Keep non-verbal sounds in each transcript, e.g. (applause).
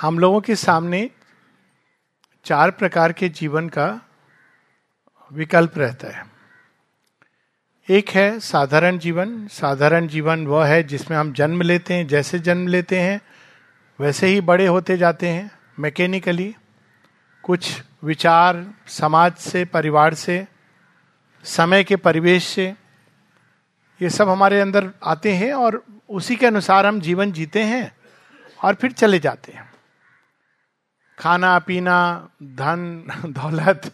हम लोगों के सामने चार प्रकार के जीवन का विकल्प रहता है। एक है साधारण जीवन। साधारण जीवन वह है जिसमें हम जन्म लेते हैं, जैसे जन्म लेते हैं, वैसे ही बड़े होते जाते हैं, मैकेनिकली कुछ विचार समाज से, परिवार से, समय के परिवेश से, ये सब हमारे अंदर आते हैं और उसी के अनुसार हम जीवन जीते हैं और फिर चले जाते हैं। खाना, पीना, धन, दौलत,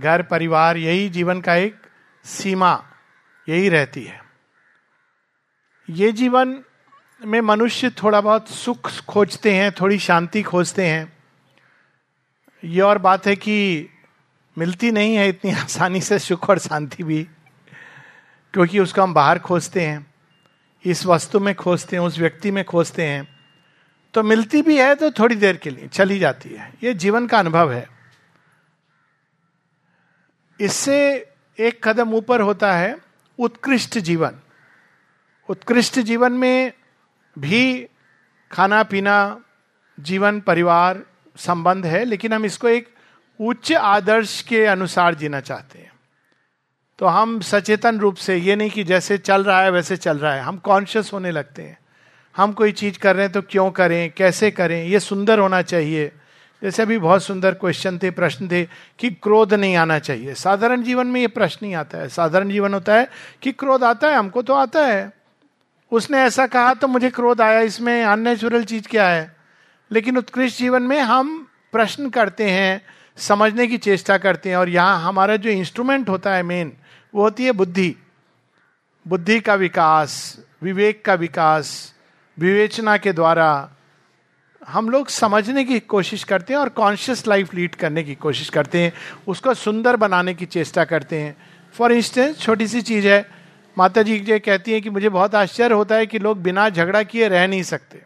घर, परिवार, यही जीवन का एक सीमा यही रहती है। ये जीवन में मनुष्य थोड़ा बहुत सुख खोजते हैं, थोड़ी शांति खोजते हैं। ये और बात है कि मिलती नहीं है इतनी आसानी से सुख और शांति भी, क्योंकि उसको हम बाहर खोजते हैं, इस वस्तु में खोजते हैं, उस व्यक्ति में खोजते हैं। तो मिलती भी है तो थोड़ी देर के लिए चली जाती है। ये जीवन का अनुभव है। इससे एक कदम ऊपर होता है उत्कृष्ट जीवन। उत्कृष्ट जीवन में भी खाना पीना जीवन, परिवार संबंध है, लेकिन हम इसको एक उच्च आदर्श के अनुसार जीना चाहते हैं। तो हम सचेतन रूप से, ये नहीं कि जैसे चल रहा है, वैसे चल रहा है, हम कॉन्शियस होने लगते हैं। हम कोई चीज़ कर रहे हैं तो क्यों करें? कैसे करें? ये सुंदर होना चाहिए। जैसे अभी बहुत सुंदर क्वेश्चन थे, प्रश्न थे कि क्रोध नहीं आना चाहिए। साधारण जीवन में ये प्रश्न नहीं आता है। साधारण जीवन होता है कि क्रोध आता है, हमको तो आता है। उसने ऐसा कहा तो मुझे क्रोध आया, इसमें अननेचुरल चीज़ क्या है? लेकिन उत्कृष्ट जीवन में हम प्रश्न करते हैं, समझने की चेष्टा करते हैं और यहाँ हमारा जो इंस्ट्रूमेंट होता है मेन वो होती है बुद्धि। बुद्धि का विकास, विवेक का विकास विवेचना के द्वारा हम लोग समझने की कोशिश करते हैं और कॉन्शियस लाइफ लीड करने की कोशिश करते हैं। उसको सुंदर बनाने की चेष्टा करते हैं। फॉर इंस्टेंस छोटी सी चीज़ है। माता जी ये कहती है कि मुझे बहुत आश्चर्य होता है कि लोग बिना झगड़ा किए रह नहीं सकते।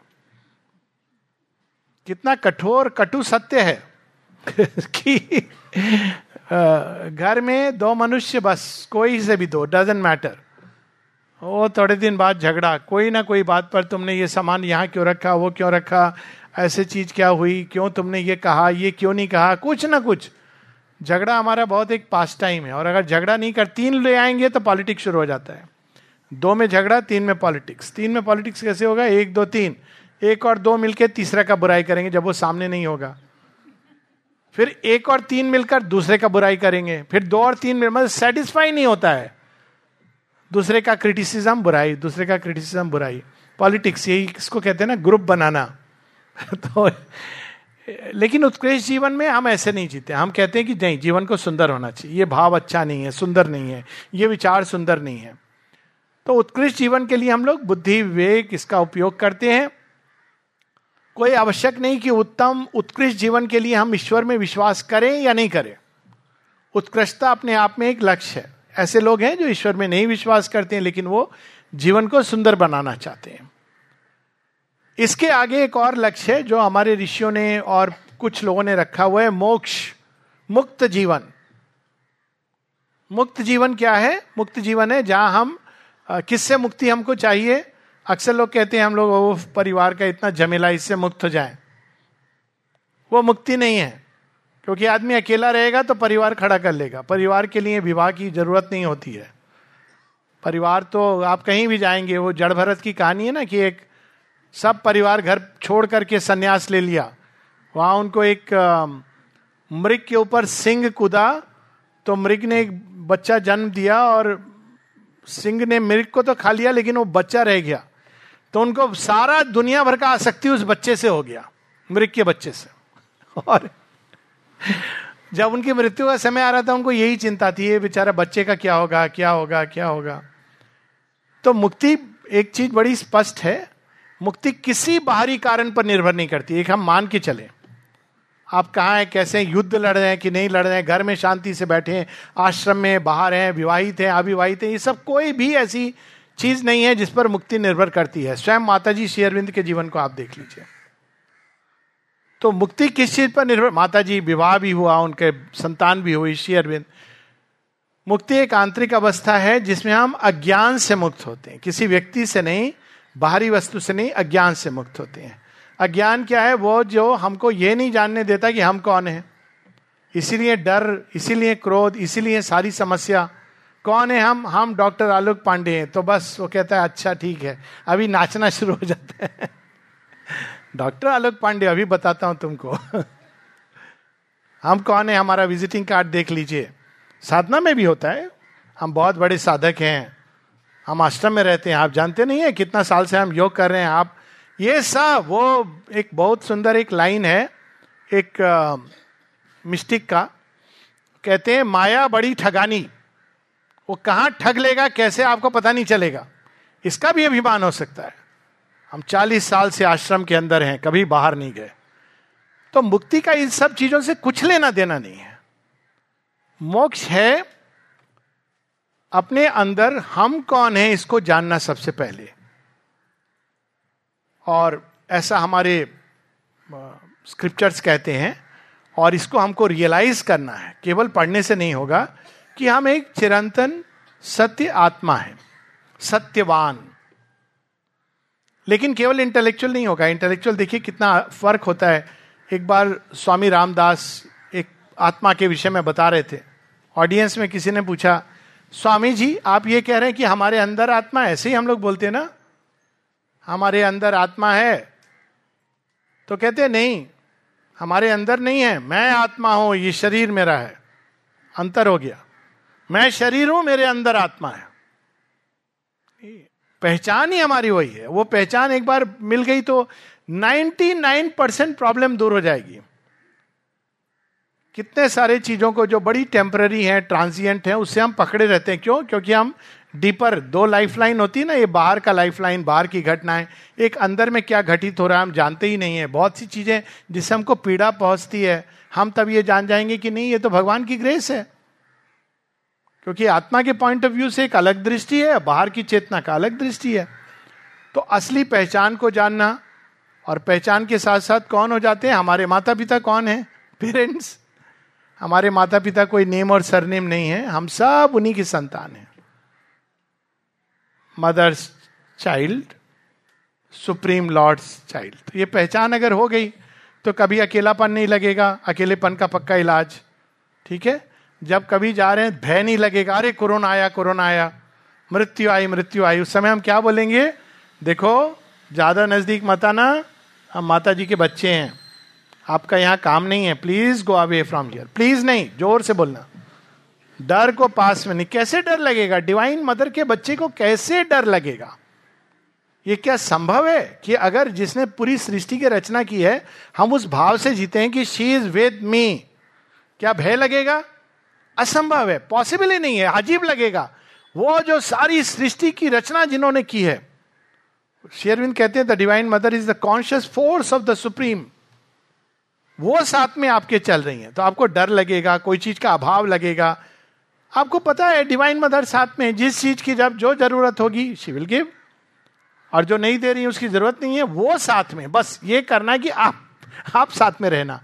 कितना कठोर, कटु सत्य है (laughs) कि घर में दो मनुष्य बस, कोई से भी दो डजेंट मैटर वो थोड़े दिन बाद झगड़ा। कोई ना कोई बात पर तुमने ये सामान यहाँ क्यों रखा, वो क्यों रखा, ऐसे चीज़ क्या हुई, क्यों तुमने ये कहा, ये क्यों नहीं कहा? कुछ ना कुछ। झगड़ा हमारा बहुत एक पास टाइम है और अगर झगड़ा नहीं कर, तीन ले आएँगे तो पॉलिटिक्स शुरू हो जाता है। दो में झगड़ा, तीन में पॉलिटिक्स तीन में पॉलिटिक्स कैसे होगा? एक, दो, तीन। एक और दो मिलकर तीसरा का बुराई करेंगे जब वो सामने नहीं होगा। फिर एक और तीन मिलकर दूसरे का बुराई करेंगे। फिर दो और तीन मिलकर मतलब सेटिस्फाई नहीं होता है। दूसरे का क्रिटिसिज्म बुराई, दूसरे का क्रिटिसिज्म बुराई। पॉलिटिक्स यही इसको कहते हैं ना ग्रुप बनाना। (laughs) तो लेकिन उत्कृष्ट जीवन में हम ऐसे नहीं जीते। हम कहते हैं कि नहीं, जीवन को सुंदर होना चाहिए। ये भाव अच्छा नहीं है, सुंदर नहीं है। ये विचार सुंदर नहीं है। तो उत्कृष्ट जीवन के लिए हम लोग बुद्धि, विवेक, इसका उपयोग करते हैं। कोई आवश्यक नहीं कि उत्तम, उत्कृष्ट जीवन के लिए हम ईश्वर में विश्वास करें या नहीं करें। उत्कृष्टता अपने आप में एक लक्ष्य है। ऐसे लोग हैं जो ईश्वर में नहीं विश्वास करते हैं, लेकिन वो जीवन को सुंदर बनाना चाहते हैं। इसके आगे एक और लक्ष्य है जो हमारे ऋषियों ने और कुछ लोगों ने रखा हुआ है, मोक्ष, मुक्त जीवन। मुक्त जीवन क्या है? मुक्त जीवन है जहाँ हम किससे मुक्ति हमको चाहिए? अक्सर लोग कहते हैं, हम लोग वो परिवार का इतना झमेला, इससे मुक्त हो जाए। वो मुक्ति नहीं है। क्योंकि आदमी अकेला रहेगा तो परिवार खड़ा कर लेगा। परिवार के लिए विवाह की ज़रूरत नहीं होती है। परिवार तो आप कहीं भी जाएँगे, वो जड़ भरत की कहानी है ना कि एक सब परिवार घर छोड़ करके संन्यास ले लिया। वहाँ उनको एक मृग के ऊपर सिंह कूदा तो मृग ने एक बच्चा जन्म दिया और सिंह ने मृग को तो खा लिया, लेकिन वो बच्चा रह गया। तो उनको सारा दुनिया भर का आसक्ति उस बच्चे से हो गया, मृग के बच्चे से। और (laughs) जब उनकी मृत्यु का समय आ रहा था, उनको यही चिंता थी, ये बेचारा बच्चे का क्या होगा क्या होगा क्या होगा? तो मुक्ति एक चीज़ बड़ी स्पष्ट है, मुक्ति किसी बाहरी कारण पर निर्भर नहीं करती। एक हम मान के चले। आप कहाँ हैं, कैसे युद्ध लड़ रहे हैं कि नहीं लड़ रहे हैं, घर में शांति से बैठे हैं, आश्रम में, बाहर हैं, विवाहित हैं, अविवाहित हैं, ये सब कोई भी ऐसी चीज़ नहीं है जिस पर मुक्ति निर्भर करती है। स्वयं माता जी शेयरविंद के जीवन को आप देख लीजिए। तो मुक्ति किस चीज़ पर निर्भर? माता जी विवाह भी हुआ, उनके संतान भी हुई, श्री अरविंद। मुक्ति एक आंतरिक अवस्था है, जिसमें हम अज्ञान से मुक्त होते हैं। किसी व्यक्ति से नहीं, बाहरी वस्तु से नहीं, अज्ञान से मुक्त होते हैं। अज्ञान क्या है? वो जो हमको ये नहीं जानने देता कि हम कौन है। इसीलिए डर, इसीलिए क्रोध, इसीलिए सारी समस्या। कौन है हम? हम डॉक्टर आलोक पांडे हैं। तो बस वो कहता है अच्छा ठीक है। अभी नाचना शुरू हो जाता है। डॉक्टर आलोक पांडे, अभी बताता हूँ तुमको। हम कौन है? हमारा विजिटिंग कार्ड देख लीजिए। साधना में भी होता है। हम बहुत बड़े साधक हैं। हम आश्रम में रहते हैं। आप जानते नहीं है कितना साल से हम योग कर रहे हैं। आप, ये सब, वो एक बहुत सुंदर एक लाइन है, एक मिस्टिक का। कहते हैं, माया बड़ी ठगानी। वो कहाँ ठग लेगा? कैसे? आपको पता नहीं चलेगा। इसका भी अभिमान हो सकता है। हम चालीस साल से आश्रम के अंदर हैं, कभी बाहर नहीं गए। तो मुक्ति का इन सब चीज़ों से कुछ लेना देना नहीं है। मोक्ष है, अपने अंदर हम कौन है, इसको जानना सबसे पहले। और ऐसा हमारे स्क्रिप्चर्स कहते हैं, और इसको हमको रियलाइज़ करना है। केवल पढ़ने से नहीं होगा कि हम एक चिरंतन सत्य आत्मा है, सत्यवान। लेकिन केवल इंटेलेक्चुअल नहीं होगा। इंटेलेक्चुअल देखिए कितना फ़र्क होता है। एक बार स्वामी रामदास एक आत्मा के विषय में बता रहे थे। ऑडियंस में किसी ने पूछा, स्वामी जी, आप ये कह रहे हैं कि हमारे अंदर आत्मा ऐसे ही हम लोग बोलते हैं ना, हमारे अंदर आत्मा है। तो कहते हैं, नहीं, हमारे अंदर नहीं है। मैं आत्मा हूँ, ये शरीर मेरा है। अंतर हो गया। मैं शरीर हूँ, मेरे अंदर आत्मा है। पहचान ही हमारी वही है। वो पहचान एक बार मिल गई तो 99 परसेंट प्रॉब्लम दूर हो जाएगी। कितने सारे चीज़ों को जो बड़ी टेम्पररी है, ट्रांसिएंट है, उससे हम पकड़े रहते हैं। क्यों? क्योंकि हम डीपर, दो लाइफ लाइन होती है ना, ये बाहर का लाइफ लाइन बाहर की घटनाएँ, एक अंदर में क्या घटित हो रहा है, हम जानते ही नहीं है। बहुत सी चीज़ें जिससे हमको पीड़ा पहुँचती है। हम तब ये जान जाएँगे कि नहीं, ये तो भगवान की ग्रेस है। क्योंकि आत्मा के पॉइंट ऑफ़ व्यू से एक अलग दृष्टि है, बाहर की चेतना का अलग दृष्टि है। तो असली पहचान को जानना और पहचान के साथ साथ कौन हो जाते हैं? हमारे माता पिता कौन है? पेरेंट्स हमारे माता पिता कोई नेम और सरनेम नहीं है, हम सब उन्हीं की संतान है। Mother's child supreme lord's child ये पहचान अगर हो गई तो कभी अकेलापन नहीं लगेगा, अकेलेपन का पक्का इलाज। ठीक है? जब कभी जा रहे हैं, भय नहीं लगेगा। अरे, कोरोना आया कोरोना आया। मृत्यु आई मृत्यु आई। उस समय हम क्या बोलेंगे? देखो, ज़्यादा नज़दीक मत आना। हम माता जी के बच्चे हैं। आपका यहाँ काम नहीं है। Please go away from here please नहीं, ज़ोर से बोलना। डर को पास में नहीं। कैसे डर लगेगा? डिवाइन मदर के बच्चे को कैसे डर लगेगा? ये क्या संभव है कि अगर जिसने पूरी सृष्टि की रचना की है, हम उस भाव से जीते हैं कि शी इज़ विद मी क्या भय लगेगा? असंभव है पॉसिबल ही नहीं है, अजीब लगेगा। वो जो सारी सृष्टि की रचना जिन्होंने की है शेयरविंद कहते हैं the divine mother is the conscious force of the supreme वो साथ में आपके चल रही हैं तो आपको डर लगेगा, कोई चीज़ का अभाव लगेगा। आपको पता है डिवाइन मदर साथ में जिस चीज़ की जब जो ज़रूरत होगी शी विल गिव और जो नहीं दे रही उसकी ज़रूरत नहीं है, वो साथ में बस ये करना कि आप आप साथ में रहना।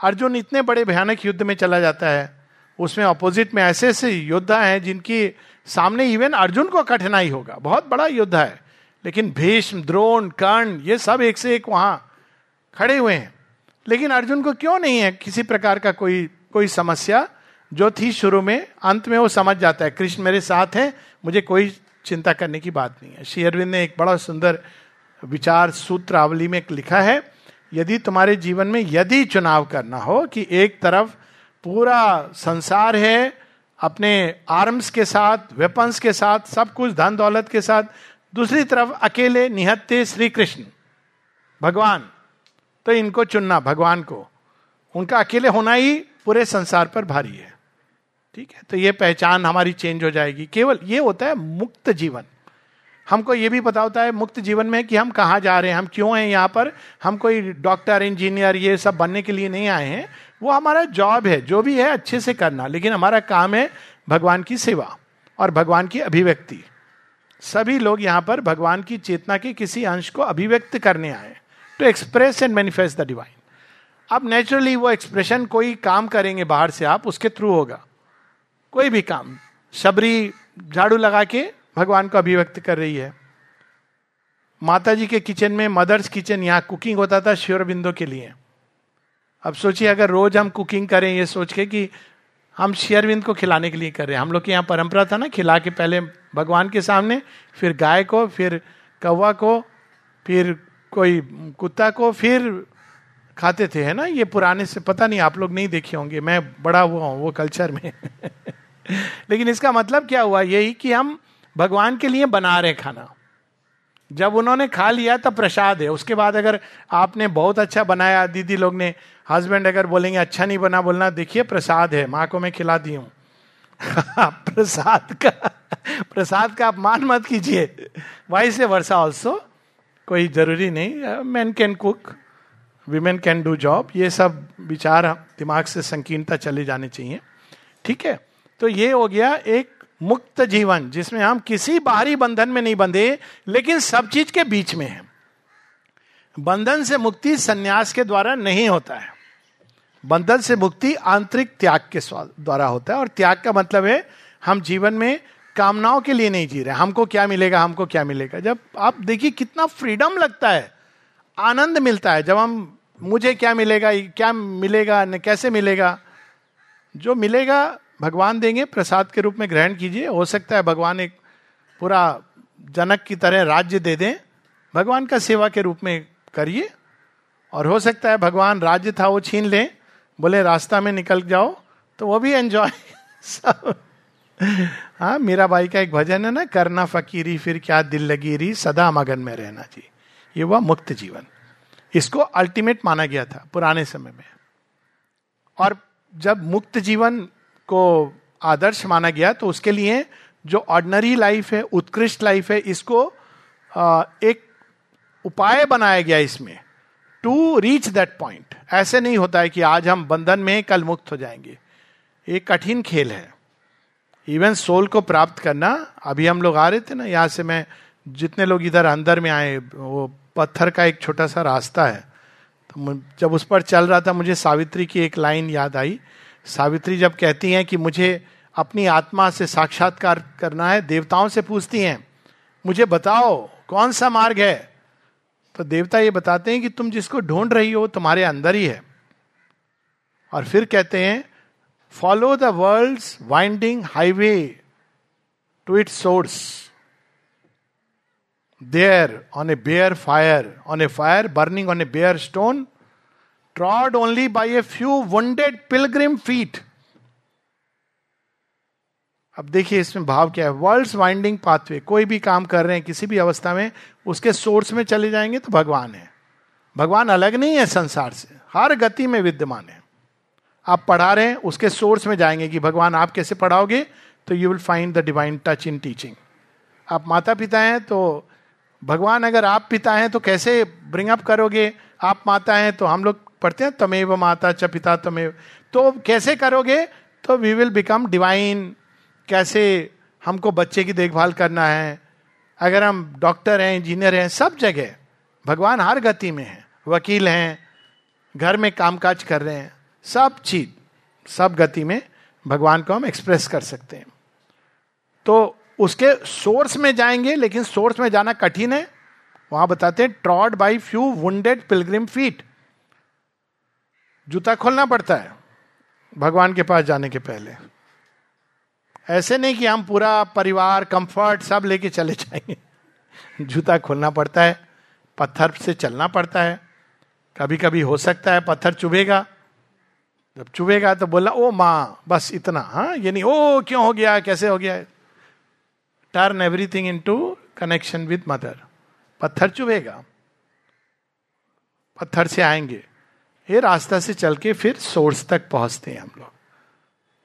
अर्जुन इतने बड़े भयानक युद्ध में चला जाता है। उसमें अपोजिट में ऐसे ऐसे योद्धा हैं जिनकी सामने इवन अर्जुन को कठिनाई होगा। बहुत बड़ा योद्धा है। लेकिन भीष्म, द्रोण, कर्ण, ये सब एक से एक वहाँ खड़े हुए हैं। लेकिन अर्जुन को क्यों नहीं है किसी प्रकार का कोई कोई समस्या जो थी शुरू में? अंत में वो समझ जाता है, कृष्ण मेरे साथ है, मुझे कोई चिंता करने की बात नहीं है। श्री अरविंद ने एक बड़ा सुंदर विचार सूत्रावली में लिखा है, यदि तुम्हारे जीवन में यदि चुनाव करना हो कि एक तरफ़ पूरा संसार है, अपने आर्म्स के साथ वेपन्स के साथ, सब कुछ धन दौलत के साथ। दूसरी तरफ़ अकेले निहत्ते श्री कृष्ण भगवान तो इनको चुनना, भगवान को। उनका अकेले होना ही पूरे संसार पर भारी है। ठीक है? तो ये पहचान हमारी चेंज हो जाएगी। केवल ये होता है मुक्त जीवन। हमको ये भी पता होता है मुक्त जीवन में कि हम कहाँ जा रहे हैं, हम क्यों हैं यहाँ पर। हम कोई डॉक्टर इंजीनियर ये सब बनने के लिए नहीं आए हैं। वो हमारा जॉब है, जो भी है, अच्छे से करना। लेकिन हमारा काम है भगवान की सेवा और भगवान की अभिव्यक्ति। सभी लोग यहाँ पर भगवान की चेतना के किसी अंश को अभिव्यक्त करने आए to express and manifest the divine अब नेचुरली वो एक्सप्रेशन कोई काम करेंगे बाहर से, आप उसके थ्रू होगा। कोई भी काम, शबरी, झाड़ू लगा के भगवान को अभिव्यक्त कर रही है। माता जी के किचन में मदर्स किचन यहाँ कुकिंग होता था श्योर बिंदो के लिए। अब सोचिए, अगर रोज हम कुकिंग करें, ये सोच के कि हम शेयरविंद को खिलाने के लिए कर रहे हैं। हम लोग के यहाँ परंपरा था ना, खिला के पहले भगवान के सामने, फिर गाय को, फिर कौवा को, फिर कोई कुत्ता को, फिर खाते थे, है ना? ये पुराने से पता नहीं, आप लोग नहीं देखे होंगे। मैं बड़ा हुआ हूँ वो कल्चर में। (laughs) लेकिन इसका मतलब क्या हुआ? यही कि हम भगवान के लिए बना रहे खाना। जब उन्होंने खा लिया तब प्रसाद है। उसके बाद अगर आपने बहुत अच्छा बनाया, दीदी लोग ने हस्बैंड अगर बोलेंगे अच्छा नहीं बना, बोलना, देखिए, प्रसाद है, माँ को मैं खिला दी हूँ। (laughs) प्रसाद का प्रसाद का अपमान मत कीजिए। वाई से वर्षा ऑल्सो कोई ज़रूरी नहीं। Man can cook women can do job ये सब विचार दिमाग से संकीर्णता चले जाने चाहिए। ठीक है? तो ये हो गया एक मुक्त जीवन, जिसमें हम किसी बाहरी बंधन में नहीं बंधे, लेकिन सब चीज़ के बीच में है। बंधन से मुक्ति संन्यास के द्वारा नहीं होता है। बंधन से मुक्ति आंतरिक त्याग के द्वारा होता है, और त्याग का मतलब है, हम जीवन में कामनाओं के लिए नहीं जी रहे। हमको क्या मिलेगा, हमको क्या मिलेगा? जब आप देखिए कितना फ्रीडम लगता है, आनंद मिलता है, जब हम, मुझे क्या मिलेगा क्या मिलेगा, न कैसे मिलेगा? जो मिलेगा भगवान देंगे, प्रसाद के रूप में ग्रहण कीजिए। हो सकता है भगवान एक पूरा जनक की तरह राज्य दे दें। भगवान का सेवा के रूप में करिए। और हो सकता है भगवान राज्य था, वो छीन लें, बोले, रास्ता में निकल जाओ। तो वो भी एंजॉय (laughs) हाँ मीरा बाई का एक भजन है ना, करना फकीरी, फिर क्या दिल लगी रही सदा मगन में रहना जी। ये हुआ मुक्त जीवन। इसको अल्टीमेट माना गया था, पुराने समय में। और जब मुक्त जीवन को आदर्श माना गया तो उसके लिए जो ऑर्डनरी लाइफ है, उत्कृष्ट लाइफ है, इसको एक उपाय बनाया गया इसमें टू रीच दैट पॉइंट ऐसे नहीं होता है कि आज हम बंधन में कल मुक्त हो जाएँगे। एक कठिन खेल है। इवन सोल को प्राप्त करना, अभी हम लोग आ रहे थे ना, यहाँ से मैं जितने लोग इधर अंदर में आए, वो पत्थर का एक छोटा सा रास्ता है। तो जब उस पर चल रहा था, मुझे सावित्री की एक लाइन याद आई। सावित्री जब कहती हैं कि मुझे अपनी आत्मा से साक्षात्कार करना है, देवताओं से पूछती हैं, मुझे बताओ, कौन सा मार्ग है? तो देवता ये बताते हैं कि तुम जिसको ढूंढ रही हो, तुम्हारे अंदर ही है। और फिर कहते हैं follow the world winding highway to it source there on a bare fire on a fire burning on a bare stone trod only by a few wounded pilgrim feet अब देखिए इसमें भाव क्या है? वर्ल्ड वाइंडिंग पाथवे कोई भी काम कर रहे हैं, किसी भी अवस्था में, उसके सोर्स में चले जाएँगे तो भगवान है। भगवान अलग नहीं है संसार से। हर गति में विद्यमान है। आप पढ़ा रहे हैं, उसके सोर्स में जाएँगे कि भगवान, आप कैसे पढ़ाओगे? तो you will find the divine touch in teaching आप माता पिता हैं तो भगवान अगर आप पिता हैं तो कैसे ब्रिंग अप करोगे? आप माता हैं तो हम लोग पढ़ते हैं, तमेव माता च पिता तमेव। तो कैसे करोगे? तो वी विल बिकम डिवाइन कैसे हमको बच्चे की देखभाल करना है? अगर हम डॉक्टर हैं इंजीनियर हैं, सब जगह, भगवान हर गति में है, वकील हैं, घर में कामकाज कर रहे हैं, सब चीज़, सब गति में भगवान को हम एक्सप्रेस कर सकते हैं। तो उसके सोर्स में जाएँगे, लेकिन सोर्स में जाना कठिन है। वहाँ बताते हैं trod by few wounded pilgrim feet जूता खोलना पड़ता है, भगवान के पास जाने के पहले। ऐसे नहीं कि हम पूरा परिवार कंफर्ट सब लेके चले जाएँगे। जूता खोलना पड़ता है, पत्थर से चलना पड़ता है। कभी कभी हो सकता है पत्थर चुभेगा। जब चुभेगा तो बोला ओ माँ, बस इतना हाँ? ये नहीं, ओ, क्यों हो गया? कैसे हो गया? Turn everything into connection with mother पत्थर चुभेगा। पत्थर से आएँगे। ये रास्ता से चल के फिर सोर्स तक पहुँचते हैं हम लोग।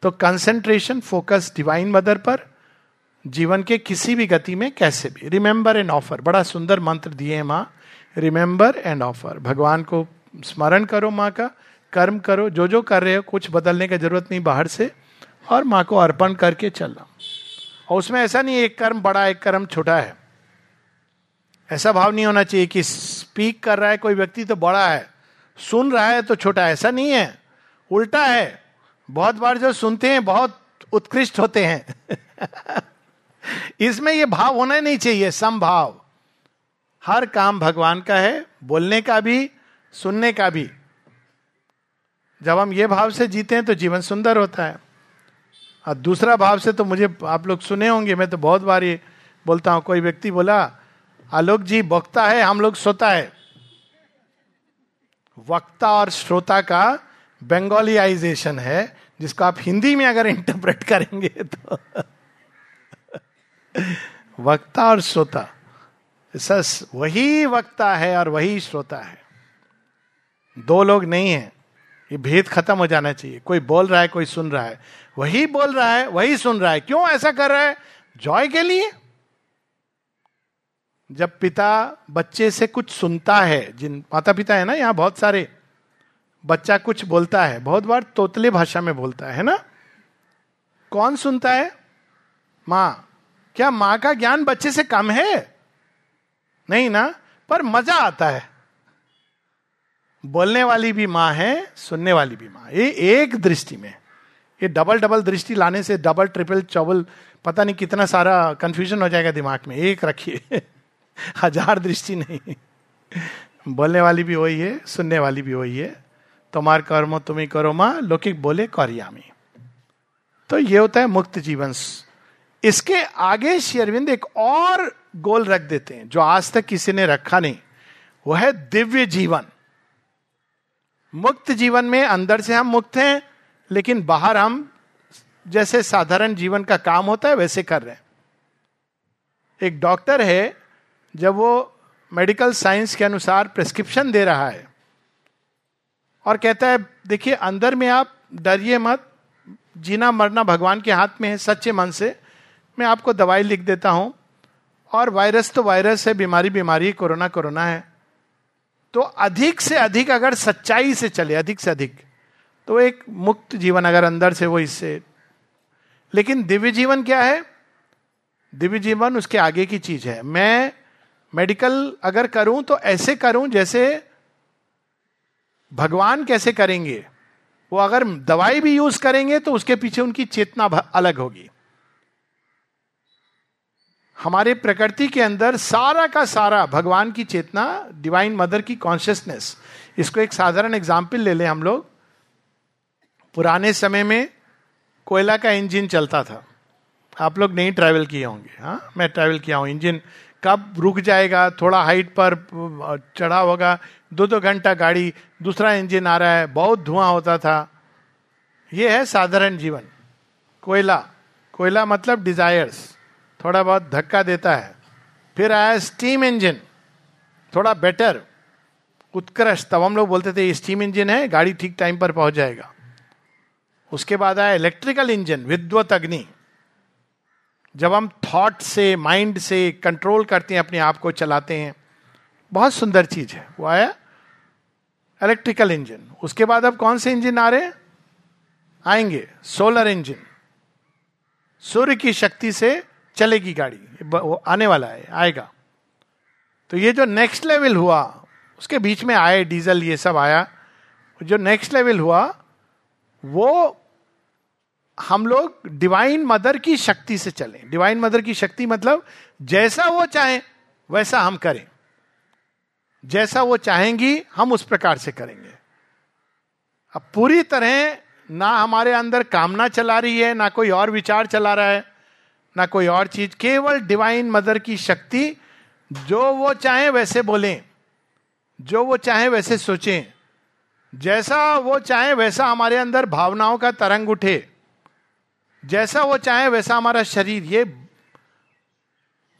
तो कंसेंट्रेशन फोकस डिवाइन मदर पर जीवन के किसी भी गति में कैसे भी। रिमेंबर एंड ऑफ़र बड़ा सुंदर मंत्र दिए माँ। रिमेंबर एंड ऑफ़र भगवान को स्मरण करो माँ का। कर्म करो। जो जो कर रहे हो, कुछ बदलने की ज़रूरत नहीं बाहर से। और माँ को अर्पण करके चलना। और उसमें ऐसा नहीं, एक कर्म बड़ा, एक कर्म छोटा है। ऐसा भाव नहीं होना चाहिए कि स्पीक कर रहा है, कोई व्यक्ति तो बड़ा है। सुन रहा है तो छोटा ऐसा नहीं है। उल्टा है। बहुत बार जो सुनते हैं, बहुत उत्कृष्ट होते हैं। (laughs) इसमें यह भाव होना नहीं चाहिए, समभाव। हर काम भगवान का है, बोलने का भी, सुनने का भी। जब हम ये भाव से जीते हैं तो जीवन सुंदर होता है। और दूसरा भाव से तो मुझे, आप लोग सुने होंगे, मैं तो बहुत बार ये बोलता हूँ, कोई व्यक्ति बोला, आलोक जी वक्ता है, हम लोग सोता है। वक्ता और श्रोता का बंगालीआइजेशन है, जिसको आप हिंदी में अगर इंटरप्रेट करेंगे तो। वक्ता और श्रोता। सस, वही वक्ता है और वही श्रोता है। दो लोग नहीं है। ये भेद खत्म हो जाना चाहिए। कोई बोल रहा है, कोई सुन रहा है। वही बोल रहा है, वही सुन रहा है। क्यों ऐसा कर रहा है? जॉय के लिए। जब पिता बच्चे से कुछ सुनता है, जिन माता पिता है ना, यहाँ बहुत सारे, बच्चा कुछ बोलता है, बहुत बार तोतले भाषा में बोलता है ना? कौन सुनता है? माँ। क्या माँ का ज्ञान बच्चे से कम है? नहीं ना? पर मज़ा आता है। बोलने वाली भी माँ है, सुनने वाली भी माँ। ये एक दृष्टि में। ये डबल डबल दृष्टि लाने से डबल ट्रिपल चौबल, पता नहीं कितना सारा कंफ्यूजन हो जाएगा दिमाग में। एक रखिए। (laughs) (laughs) हज़ार दृष्टि नहीं। बोलने वाली भी वही है, सुनने वाली भी वही है। तुम्हार कर्म तुम्हें करो माँ, लौकिक बोले कौरियामी। तो ये होता है मुक्त जीवन। इसके आगे शेरविंद एक और गोल रख देते हैं, जो आज तक किसी ने रखा नहीं। वो है दिव्य जीवन। मुक्त जीवन में अंदर से हम मुक्त हैं, लेकिन बाहर हम जैसे साधारण जीवन का काम होता है, वैसे कर रहे हैं। एक डॉक्टर है जब वो मेडिकल साइंस के अनुसार प्रेस्क्रिप्शन दे रहा है और कहता है, देखिए, अंदर में आप डरिए मत, जीना मरना भगवान के हाथ में है, सच्चे मन से, मैं आपको दवाई लिख देता हूँ और वायरस तो वायरस है, बीमारी बीमारी कोरोना कोरोना है। तो अधिक से अधिक अगर सच्चाई से चले, अधिक से अधिक तो एक मुक्त जीवन अगर अंदर से वो इससे। लेकिन दिव्य जीवन क्या है? दिव्य जीवन उसके आगे की चीज़ है। मैं मेडिकल अगर करूँ तो ऐसे करूँ जैसे भगवान कैसे करेंगे? वो अगर दवाई भी यूज़ करेंगे तो उसके पीछे उनकी चेतना अलग होगी। हमारे प्रकृति के अंदर सारा का सारा भगवान की चेतना डिवाइन मदर की कॉन्शियसनेस इसको एक साधारण एग्ज़ाम्पल ले लें हम लोग। पुराने समय में कोयला का इंजन चलता था। आप लोग नहीं ट्रैवल किए होंगे हाँ? मैं ट्रैवल किया हूँ। इंजन कब रुक जाएगा, थोड़ा हाइट पर चढ़ा होगा दो दो घंटा गाड़ी, दूसरा इंजन आ रहा है, बहुत धुआँ होता था। ये है साधारण जीवन। कोयला। कोयला मतलब डिजायर्स थोड़ा बहुत धक्का देता है। फिर आया स्टीम इंजन थोड़ा बेटर उत्कृष्ट। तब हम लोग बोलते थे स्टीम इंजन है, गाड़ी ठीक टाइम पर पहुँच जाएगा। उसके बाद आया इलेक्ट्रिकल इंजन विद्वत अग्नि। जब हम थॉट से माइंड से कंट्रोल करते हैं, अपने आप को चलाते हैं, बहुत सुंदर चीज़ है। वो आया इलेक्ट्रिकल इंजन उसके बाद अब कौन से इंजन आ रहे हैं? आएँगे सोलर इंजन सूर्य की शक्ति से चलेगी गाड़ी। वो आने वाला है, आएगा। तो ये जो नेक्स्ट लेवल हुआ, उसके बीच में आए, डीजल ये सब आया, जो नेक्स्ट लेवल हुआ, वो हम लोग डिवाइन मदर की शक्ति से चलें। डिवाइन मदर की शक्ति मतलब जैसा वो चाहे, वैसा हम करें। जैसा वो चाहेंगी, हम उस प्रकार से करेंगे। अब पूरी तरह ना हमारे अंदर कामना चला रही है, ना कोई और विचार चला रहा है, ना कोई और चीज़। केवल डिवाइन मदर की शक्ति, जो वो चाहे वैसे बोलें। जो वो चाहे वैसे सोचें। जैसा वो चाहे, वैसा हमारे अंदर भावनाओं का तरंग उठे। जैसा वो चाहे वैसा हमारा शरीर, ये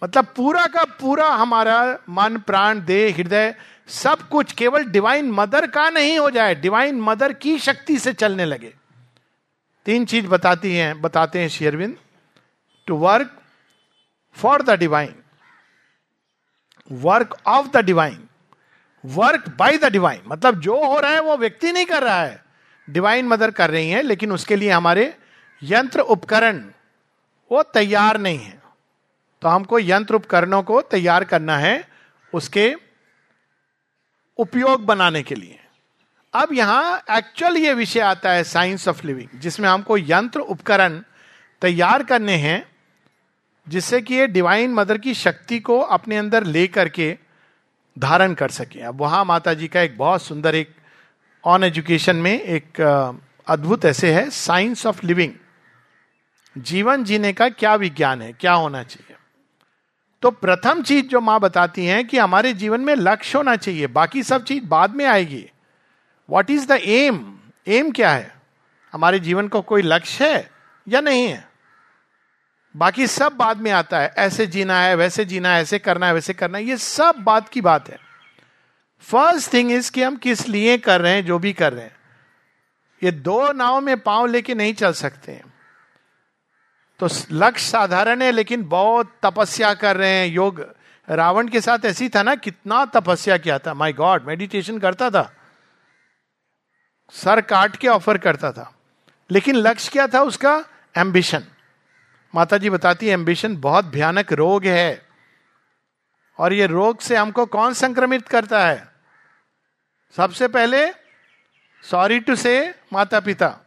मतलब पूरा का पूरा हमारा मन, प्राण, देह, हृदय, सब कुछ केवल डिवाइन मदर का नहीं हो जाए डिवाइन मदर की शक्ति से चलने लगे। तीन चीज़ बताती हैं, बताते हैं शेरविंद to work for the divine work of the divine work by the divine मतलब जो हो रहा है, वो व्यक्ति नहीं कर रहा है। डिवाइन मदर कर रही है, लेकिन उसके लिए हमारे यंत्र उपकरण, वो तैयार नहीं है। तो हमको यंत्र उपकरणों को तैयार करना है उसके उपयोग बनाने के लिए। अब यहाँ एक्चुअल ये विषय आता है साइंस ऑफ़ लिविंग जिसमें हमको यंत्र उपकरण तैयार करने हैं, जिससे कि ये डिवाइन मदर की शक्ति को अपने अंदर ले करके धारण कर सके। अब वहाँ माता जी का एक बहुत सुंदर एक ऑन एजुकेशन में एक अद्भुत ऐसे है साइंस ऑफ़ लिविंग जीवन जीने का क्या विज्ञान है? क्या होना चाहिए? तो प्रथम चीज़ जो माँ बताती हैं कि हमारे जीवन में लक्ष्य होना चाहिए। बाकी सब चीज़ बाद में आएगी। What is the aim aim क्या है? हमारे जीवन को कोई लक्ष्य है या नहीं है? बाकी सब बाद में आता है। ऐसे जीना है, वैसे जीना है, ऐसे करना है, वैसे करना है। ये सब बात की बात है। फ़र्स्ट थिंग इज़ कि हम किस लिए कर रहे हैं, जो भी कर रहे हैं। ये दो नाव में पाँव लेके नहीं चल सकते। हैं तो लक्ष्य साधारण है, लेकिन बहुत तपस्या कर रहे हैं। योग रावण के साथ ऐसी था ना, कितना तपस्या किया था। माय गॉड मेडिटेशन करता था। सर काट के ऑफ़र करता था। लेकिन लक्ष्य क्या था उसका? एम्बिशन माता जी बताती है एम्बिशन बहुत भयानक रोग है। और ये रोग से हमको कौन संक्रमित करता है? सबसे पहले सॉरी टू से माता पिता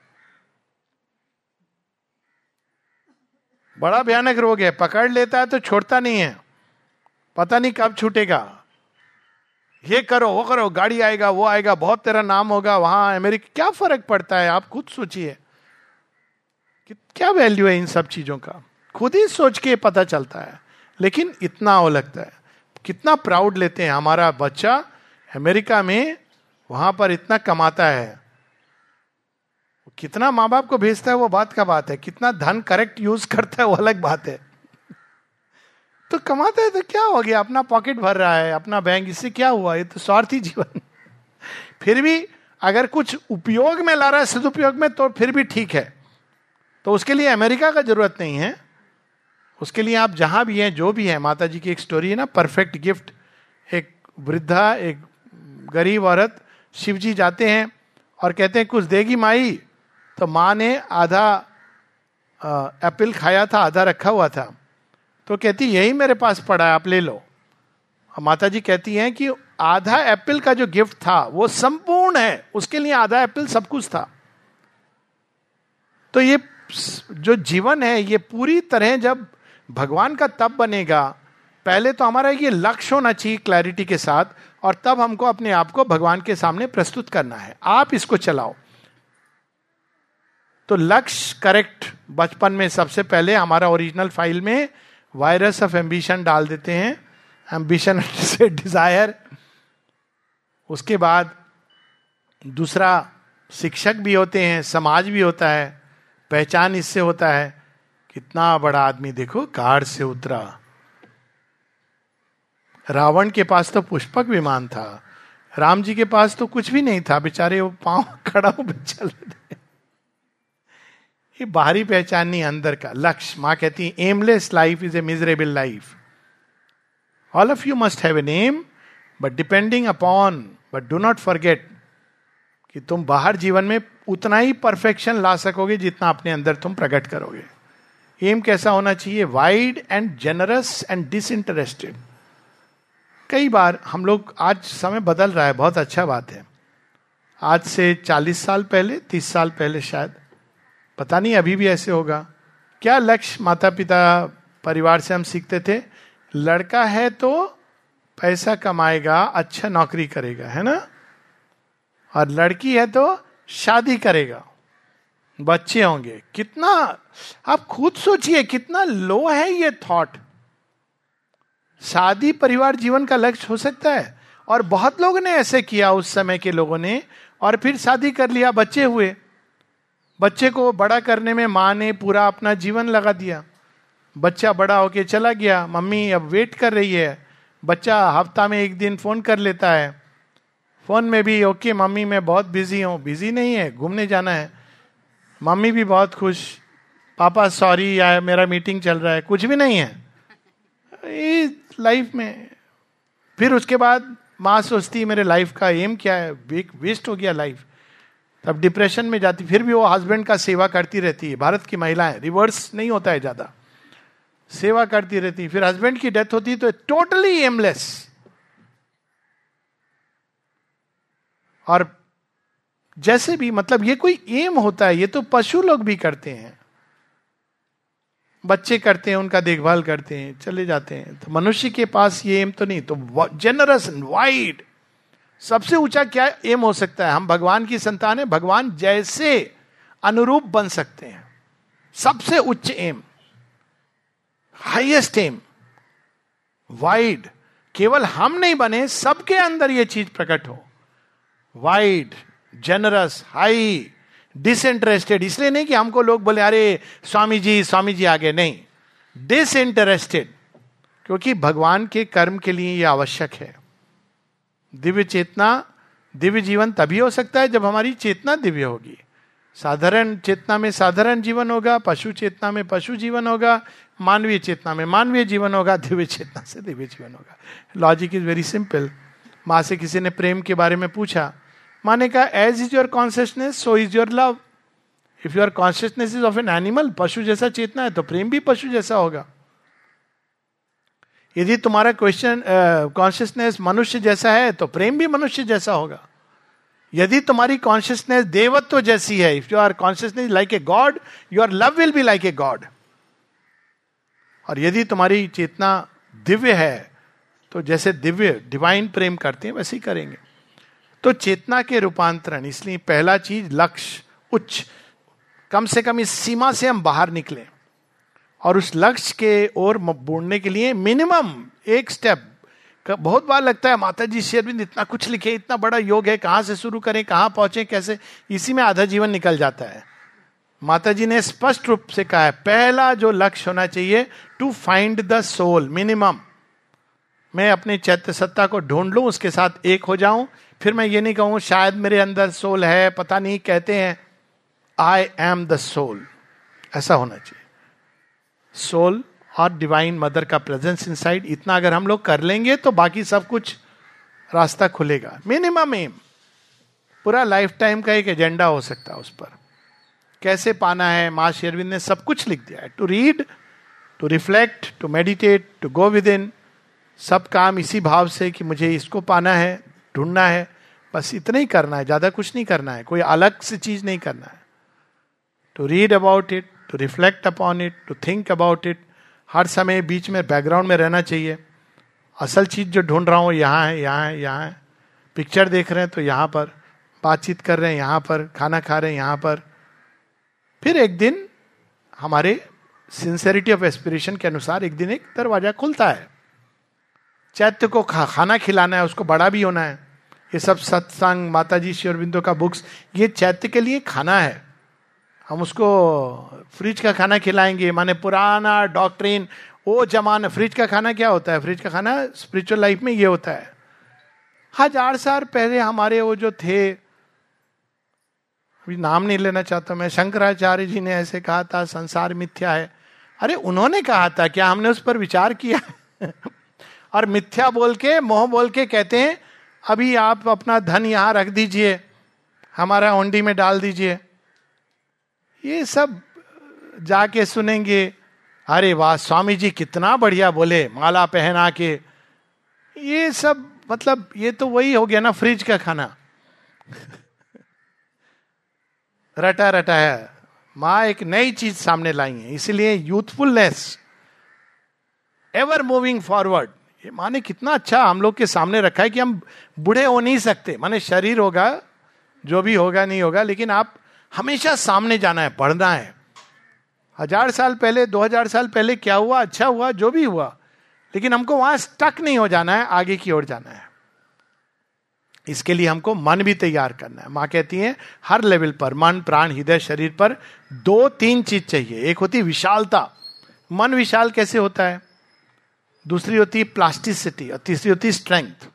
बड़ा भयानक रोग है। पकड़ लेता है तो छोड़ता नहीं है। पता नहीं कब छूटेगा। ये करो, वो करो, गाड़ी आएगा, वो आएगा, बहुत तेरा नाम होगा, वहाँ अमेरिका क्या फ़र्क पड़ता है? आप खुद सोचिए। कि क्या वैल्यू है इन सब चीज़ों का? खुद ही सोच के पता चलता है। लेकिन इतना वो लगता है। कितना प्राउड लेते हैं। हमारा बच्चा अमेरिका में वहाँ पर इतना कमाता है। कितना माँ बाप को भेजता है वो बात का बात है, कितना धन करेक्ट यूज़ करता है वो अलग बात है। तो कमाता है तो क्या हो गया? अपना पॉकेट भर रहा है, अपना बैंक इससे क्या हुआ? ये तो स्वार्थी जीवन। फिर भी अगर कुछ उपयोग में ला रहा है, सदुपयोग में तो फिर भी ठीक है। तो उसके लिए अमेरिका का ज़रूरत नहीं है। उसके लिए आप जहाँ भी हैं, जो भी है माता जी की एक स्टोरी है ना परफेक्ट गिफ्ट एक वृद्धा, एक गरीब औरत शिव जी जाते हैं और कहते हैं, कुछ देगी माई? तो माँ ने आधा एप्पल खाया था, आधा रखा हुआ था। तो कहती, यही मेरे पास पड़ा है, आप ले लो। माता जी कहती हैं कि आधा एप्पल का जो गिफ्ट था, वो संपूर्ण है। उसके लिए आधा एप्पल सब कुछ था। तो ये जो जीवन है, ये पूरी तरह जब भगवान का तब बनेगा, पहले तो हमारा ये लक्ष्य होना चाहिए क्लैरिटी के साथ, और तब हमको अपने आप को भगवान के सामने प्रस्तुत करना है। आप इसको चलाओ। तो लक्ष्य करेक्ट बचपन में सबसे पहले हमारा ओरिजिनल फ़ाइल में वायरस ऑफ़ एम्बिशन डाल देते हैं। एम्बिशन (laughs) से डिज़ायर उसके बाद दूसरा शिक्षक भी होते हैं, समाज भी होता है, पहचान इससे होता है, कितना बड़ा आदमी देखो कार से उतरा। रावण के पास तो पुष्पक विमान था, राम जी के पास तो कुछ भी नहीं था, बेचारे वो पाँव खड़ा हो चल रहे ये बाहरी पहचान नहीं, अंदर का। लक्ष्य। माँ कहती है aimless life is a miserable life all of you must have an aim but depending upon but do not forget कि तुम बाहर जीवन में उतना ही परफेक्शन ला सकोगे जितना अपने अंदर तुम प्रकट करोगे। एम कैसा होना चाहिए? Wide and generous and disinterested कई बार हम लोग, आज समय बदल रहा है, बहुत अच्छा बात है। आज से 40 साल पहले 30 साल पहले शायद पता नहीं, अभी भी ऐसे होगा। क्या लक्ष्य माता पिता परिवार से हम सीखते थे? लड़का है तो पैसा कमाएगा अच्छा नौकरी करेगा, है ना? और लड़की है तो शादी करेगा। बच्चे होंगे। कितना, आप खुद सोचिए, कितना लो है ये थॉट शादी परिवार जीवन का लक्ष्य हो सकता है। और बहुत लोगों ने ऐसे किया उस समय के लोगों ने, और फिर शादी कर लिया, बच्चे हुए। बच्चे को बड़ा करने में माँ ने पूरा अपना जीवन लगा दिया। बच्चा बड़ा होके चला गया। मम्मी अब वेट कर रही है। बच्चा हफ़्ता में एक दिन फ़ोन कर लेता है। फ़ोन में भी ओके मम्मी, मैं बहुत बिज़ी हूँ। बिज़ी नहीं है, घूमने जाना है। मम्मी भी बहुत खुश। पापा सॉरी या मेरा मीटिंग चल रहा है। कुछ भी नहीं है। लाइफ में। फिर उसके बाद माँ सोचती, मेरे लाइफ का एम क्या है? वेस्ट हो गया लाइफ तब डिप्रेशन में जाती, फिर भी वो हस्बैंड का सेवा करती रहती है। भारत की महिलाएँ रिवर्स नहीं होता है ज़्यादा। सेवा करती रहती, फिर हस्बैंड की डेथ होती तो टोटली एमलेस और जैसे भी मतलब ये कोई एम होता है, ये तो पशु लोग भी करते हैं। बच्चे करते हैं, उनका देखभाल करते हैं, चले जाते हैं। तो मनुष्य के पास ये एम तो नहीं तो जेनरस एंड वाइड सबसे ऊँचा क्या एम हो सकता है? हम भगवान की संतान है, भगवान जैसे अनुरूप बन सकते हैं। सबसे उच्च एम हाइएस्ट एम वाइड केवल हम नहीं बने, सबके अंदर यह चीज़ प्रकट हो। वाइड जेनरस हाई डिसइंटरेस्टेड इसलिए नहीं कि हमको लोग बोले, अरे स्वामी जी स्वामी जी आगे। नहीं। डिसइंटरेस्टेड क्योंकि भगवान के कर्म के लिए यह आवश्यक है। दिव्य चेतना, दिव्य जीवन तभी हो सकता है जब हमारी चेतना दिव्य होगी। साधारण चेतना में साधारण जीवन होगा, पशु चेतना में पशु जीवन होगा, मानवीय चेतना में मानवीय जीवन होगा, दिव्य चेतना से दिव्य जीवन होगा। लॉजिक इज़ वेरी सिंपल माँ से किसी ने प्रेम के बारे में पूछा, माँ ने कहा as is your consciousness so is your love if your consciousness is of an animal पशु जैसा चेतना है तो प्रेम भी पशु जैसा होगा। यदि तुम्हारा क्वेश्चन कॉन्शियसनेस मनुष्य जैसा है तो प्रेम भी मनुष्य जैसा होगा। यदि तुम्हारी कॉन्शियसनेस देवत्व जैसी है if you are consciousness like a god your love will be like a god और यदि तुम्हारी चेतना दिव्य है तो जैसे दिव्य डिवाइन प्रेम करते हैं, वैसे ही करेंगे। तो चेतना के रूपांतरण, इसलिए पहला चीज़ लक्ष्य, उच्च। कम से कम इस सीमा से हम बाहर निकले। और उस लक्ष्य के ओर बोड़ने के लिए मिनिमम एक स्टेप बहुत बार लगता है माता जी शेरविंद इतना कुछ लिखे, इतना बड़ा योग है, कहाँ से शुरू करें, कहाँ पहुँचे, कैसे? इसी में आधा जीवन निकल जाता है। माता जी ने स्पष्ट रूप से कहा है, पहला जो लक्ष्य होना चाहिए to find the soul minimum मैं अपने चैत्य सत्ता को ढूंढ लू, उसके साथ एक हो जाऊँ, फिर मैं ये नहीं कहूँ, शायद मेरे अंदर सोल है, पता नहीं, कहते हैं आई एम द सोल ऐसा होना चाहिए। सोल और डिवाइन मदर का प्रेजेंस इनसाइड इतना अगर हम लोग कर लेंगे तो बाकी सब कुछ रास्ता खुलेगा। मिनिमम एम पूरा लाइफ टाइम का एक एजेंडा हो सकता है उस पर। कैसे पाना है? माँ शेरविंद ने सब कुछ लिख दिया है। To read to reflect to meditate to go within सब काम इसी भाव से कि मुझे इसको पाना है, ढूंढना है। बस इतना ही करना है, ज़्यादा कुछ नहीं करना है। कोई अलग से चीज़ नहीं करना है। To read about it to reflect upon it to think about it हर समय बीच में बैकग्राउंड में रहना चाहिए। असल चीज़ जो ढूंढ रहा हूँ यहाँ है यहाँ है यहाँ है। पिक्चर देख रहे हैं तो यहाँ पर। बातचीत कर रहे हैं यहाँ पर। खाना खा रहे हैं यहाँ पर। फिर एक दिन हमारे सिंसेरिटी ऑफ़ एस्पिरेशन के अनुसार एक दिन एक दरवाज़ा खुलता है। चैत्य को खा, खाना खिलाना है उसको बड़ा भी होना है। ये सब सत्संग माता जी श्योरबिंदो का बुक्स ये चैत्य के लिए खाना है। हम उसको फ्रिज का खाना खिलाएँगे। माने पुराना डॉक्ट्रिन वो जमाना, फ्रिज का खाना क्या होता है? फ्रिज का खाना स्पिरिचुअल लाइफ में ये होता है। हज़ार साल पहले हमारे वो जो थे, अभी नाम नहीं लेना चाहता मैं, शंकराचार्य जी ने ऐसे कहा था, संसार मिथ्या है। अरे, उन्होंने कहा था, क्या हमने उस पर विचार किया? (laughs) और मिथ्या बोल के, मोह बोल के कहते हैं, अभी आप अपना धन यहाँ रख दीजिए, हमारा ओंडी में डाल दीजिए। ये सब जाके सुनेंगे, अरे वाह स्वामी जी कितना बढ़िया बोले, माला पहना के। ये सब मतलब ये तो वही हो गया ना, फ्रिज का खाना। (laughs) रटा रटा है। माँ एक नई चीज़ सामने लाई है, इसलिए यूथफुलनेस एवर मूविंग फॉरवर्ड ये माने कितना अच्छा हम लोग के सामने रखा है कि हम बूढ़े हो नहीं सकते। माने शरीर होगा, जो भी होगा, नहीं होगा, लेकिन आप हमेशा सामने जाना है, पढ़ना है। हज़ार साल पहले, दो हज़ार साल पहले क्या हुआ? अच्छा हुआ, जो भी हुआ। लेकिन हमको वहाँ स्टक नहीं हो जाना है, आगे की ओर जाना है। इसके लिए हमको मन भी तैयार करना है। माँ कहती है, हर लेवल पर, मन, प्राण, हृदय, शरीर पर दो तीन चीज़ चाहिए। एक होती विशालता। मन विशाल कैसे होता है? दूसरी होती प्लास्टिसिटी और तीसरी होती स्ट्रेंथ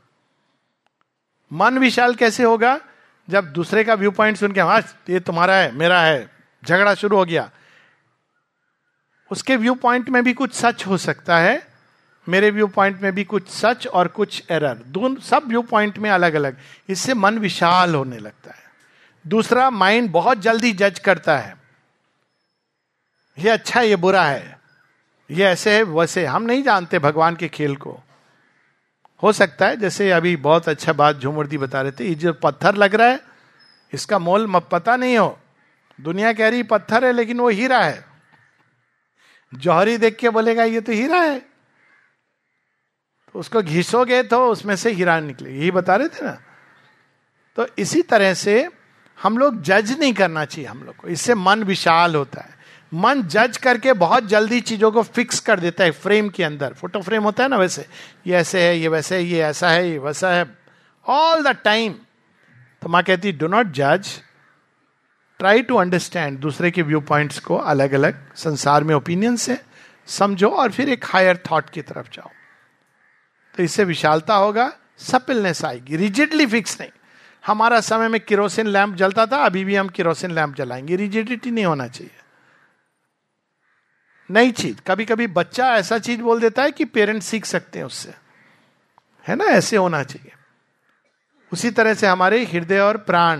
मन विशाल कैसे होगा? जब दूसरे का व्यू पॉइंट सुन के हाँ ये तुम्हारा है, मेरा है, झगड़ा शुरू हो गया। उसके व्यू पॉइंट में भी कुछ सच हो सकता है, मेरे व्यू पॉइंट में भी कुछ सच और कुछ एरर दोनों, सब व्यू पॉइंट में अलग अलग इससे मन विशाल होने लगता है। दूसरा माइंड बहुत जल्दी जज करता है। ये अच्छा है, ये बुरा है। ये ऐसे है, वैसे हम नहीं जानते भगवान के खेल को। हो सकता है, जैसे अभी बहुत अच्छा बात झूमूर्ति बता रहे थे, ये जो पत्थर लग रहा है, इसका मोल पता नहीं हो। दुनिया कह रही पत्थर है, लेकिन वो हीरा है। जौहरी देख के बोलेगा, ये तो हीरा है। तो उसको घिसोगे तो उसमें से हीरा निकले। यही बता रहे थे ना? तो इसी तरह से हम लोग जज नहीं करना चाहिए हम लोग को। इससे मन विशाल होता है। मन जज करके बहुत जल्दी चीज़ों को फिक्स कर देता है फ्रेम के अंदर। फ़ोटो फ्रेम होता है ना वैसे। ये ऐसे है, ये वैसे है, ये ऐसा है, ये वैसा है। ऑल द टाइम तो माँ कहती डो नॉट जज ट्राई टू अंडरस्टैंड दूसरे के व्यू पॉइंट्स को अलग अलग संसार में ओपिनियन से समझो और फिर एक हायर थॉट की तरफ़ जाओ। तो इससे विशालता होगा सपिलनेस आएगी। रिजिडली फिक्स नहीं। हमारा समय में किरोसिन लैंप जलता था, अभी भी हम किरोसिन लैंप जलाएँगे। रिजिडिटी नहीं होना चाहिए। नई चीज़। कभी कभी बच्चा ऐसा चीज़ बोल देता है कि पेरेंट्स सीख सकते हैं उससे। है ना? ऐसे होना चाहिए। उसी तरह से हमारे हृदय और प्राण।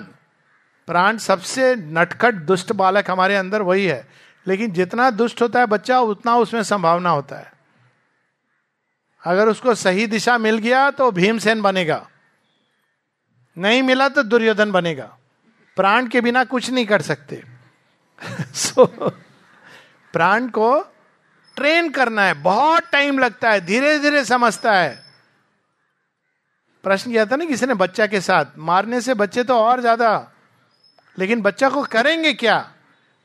प्राण सबसे नटखट दुष्ट बालक हमारे अंदर वही है। लेकिन जितना दुष्ट होता है बच्चा उतना उसमें संभावना होता है। अगर उसको सही दिशा मिल गया तो भीमसेन बनेगा। नहीं मिला तो दुर्योधन बनेगा। प्राण के बिना कुछ नहीं कर सकते। सो (laughs) so, प्राण को ट्रेन करना है, बहुत टाइम लगता है धीरे धीरे समझता है। प्रश्न किया था ना किसी ने बच्चा के साथ, मारने से बच्चे तो और ज़्यादा, लेकिन बच्चा को करेंगे क्या?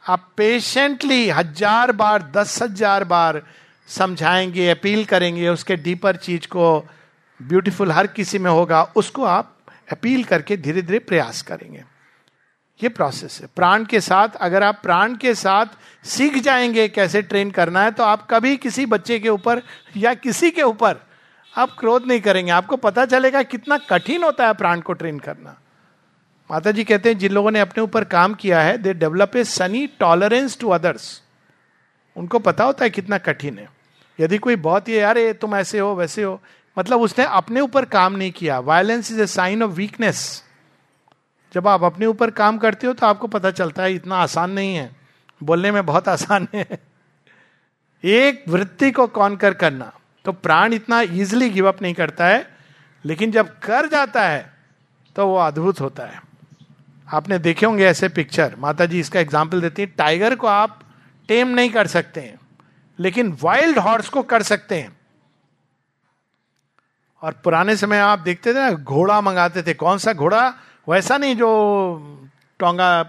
आप पेशेंटली हज़ार बार, दस हज़ार बार समझाएँगे, अपील करेंगे, उसके डीपर चीज़ को ब्यूटीफुल हर किसी में होगा, उसको आप अपील करके धीरे धीरे प्रयास करेंगे। ये प्रोसेस है। प्राण के साथ, अगर आप प्राण के साथ सीख जाएँगे कैसे ट्रेन करना है तो आप कभी किसी बच्चे के ऊपर या किसी के ऊपर आप क्रोध नहीं करेंगे। आपको पता चलेगा कितना कठिन होता है प्राण को ट्रेन करना। माता जी कहते हैं, जिन लोगों ने अपने ऊपर काम किया है they develop a sunny tolerance to others उनको पता होता है कितना कठिन है। यदि कोई बहुत ही यार तुम ऐसे हो, वैसे हो मतलब उसने अपने ऊपर काम नहीं किया। Violence is a sign of weakness जब आप अपने ऊपर काम करते हो तो आपको पता चलता है इतना आसान नहीं है। बोलने में बहुत आसान है। एक वृत्ति को कॉन्कर करना तो प्राण इतना इजिली गिव अप नहीं करता है, लेकिन जब कर जाता है तो वो अद्भुत होता है। आपने देखे होंगे ऐसे पिक्चर माता जी इसका एग्ज़ाम्पल देती है टाइगर को आप टेम नहीं कर सकते हैं, लेकिन वाइल्ड हॉर्स को कर सकते हैं। और पुराने समय आप देखते थे ना, घोड़ा मंगाते थे, कौन सा घोड़ा? वैसा नहीं जो टोंगा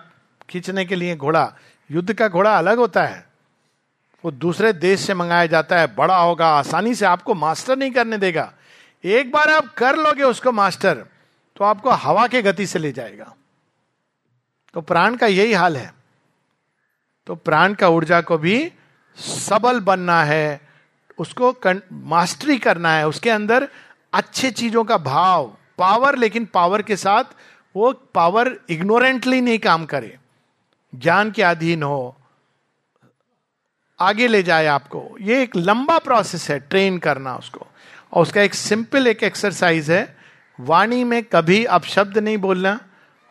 खींचने के लिए घोड़ा, युद्ध का घोड़ा अलग होता है। वो दूसरे देश से मंगाया जाता है, बड़ा होगा, आसानी से आपको मास्टर नहीं करने देगा। एक बार आप कर लोगे उसको मास्टर तो आपको हवा के गति से ले जाएगा। तो प्राण का यही हाल है। तो प्राण का ऊर्जा को भी सबल बनना है, उसको मास्टरी करना है, उसके अंदर अच्छे चीज़ों का भाव, पावर, लेकिन पावर के साथ वो पावर इग्नोरेंटली नहीं काम करे। ज्ञान के अधीन हो, आगे ले जाए आपको। ये एक लंबा प्रोसेस है ट्रेन करना उसको। और उसका एक सिंपल एक एक्सरसाइज है, वाणी में कभी अपशब्द नहीं बोलना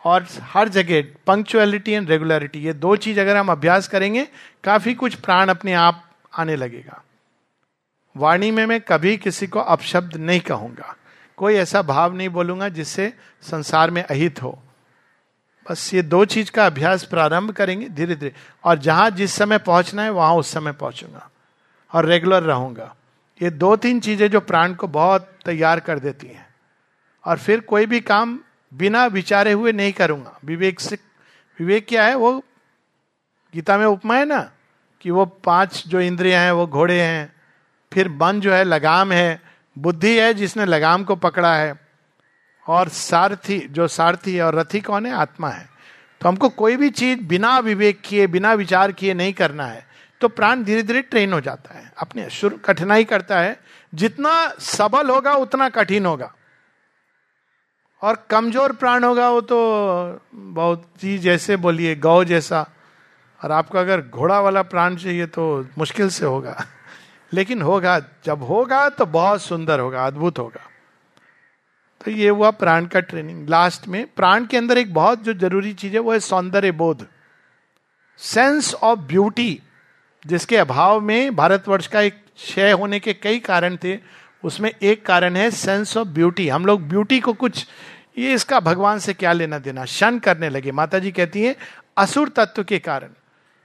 और हर जगह पंक्चुअलिटी एंड रेगुलरिटी ये दो चीज़ अगर हम अभ्यास करेंगे, काफ़ी कुछ प्राण अपने आप आने लगेगा। वाणी में मैं कभी किसी को अपशब्द नहीं कहूँगा। कोई ऐसा भाव नहीं बोलूँगा जिससे संसार में अहित हो। बस ये दो चीज़ का अभ्यास प्रारंभ करेंगे धीरे धीरे। और जहाँ जिस समय पहुँचना है, वहाँ उस समय पहुंचूँगा और रेगुलर रहूँगा। ये दो तीन चीज़ें जो प्राण को बहुत तैयार कर देती हैं। और फिर कोई भी काम बिना विचारे हुए नहीं करूँगा। विवेक से, विवेक क्या है? वो गीता में उपमा है ना, कि वो पाँच जो इंद्रियाँ हैं, वो घोड़े हैं, फिर मन जो है, लगाम है बुद्धि है जिसने लगाम को पकड़ा है, और सारथी, जो सारथी है और रथी कौन है? आत्मा है। तो हमको कोई भी चीज़ बिना विवेक किए, बिना विचार किए नहीं करना है। तो प्राण धीरे धीरे ट्रेन हो जाता है। अपने शुरू, कठिनाई करता है। जितना सबल होगा, उतना कठिन होगा। और कमज़ोर प्राण होगा, वो तो बहुत चीज़ जैसे बोलिए, गौ जैसा। और आपको अगर घोड़ा वाला प्राण चाहिए तो मुश्किल से होगा। लेकिन होगा, जब होगा तो बहुत सुंदर होगा, अद्भुत होगा। तो ये हुआ प्राण का ट्रेनिंग लास्ट में, प्राण के अंदर एक बहुत जो ज़रूरी चीज़ है, वो है सौंदर्य बोध सेंस ऑफ़ ब्यूटी जिसके अभाव में भारतवर्ष का एक क्षय होने के कई कारण थे, उसमें एक कारण है सेंस ऑफ़ ब्यूटी हम लोग ब्यूटी को कुछ, ये इसका भगवान से क्या लेना देना? शन करने लगे। माता जी कहती है, असुर तत्व के कारण।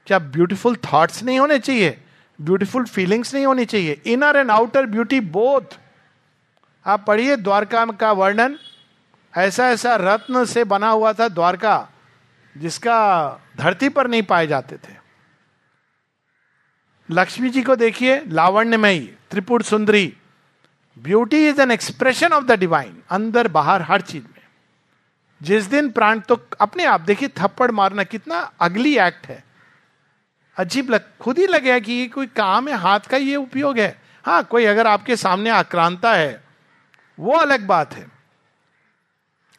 क्या ब्यूटीफुल थॉट्स नहीं होने चाहिए? ब्यूटीफुल फीलिंग्स नहीं होनी चाहिए। Inner and outer beauty both आप पढ़िए द्वारका का वर्णन। ऐसा ऐसा रत्न से बना हुआ था द्वारका, जिसका धरती पर नहीं पाए जाते थे। लक्ष्मी जी को देखिए, लावण्यमयी, Tripura Sundari. Beauty is an expression of the divine अंदर बाहर हर चीज़ में। जिस दिन प्राण तो अपने आप, देखिए थप्पड़ मारना कितना अगली एक्ट है। अजीब लग, खुद ही लगेगा कि ये कोई काम है, हाथ का ये उपयोग है। हाँ कोई अगर आपके सामने आक्रांता है, वो अलग बात है।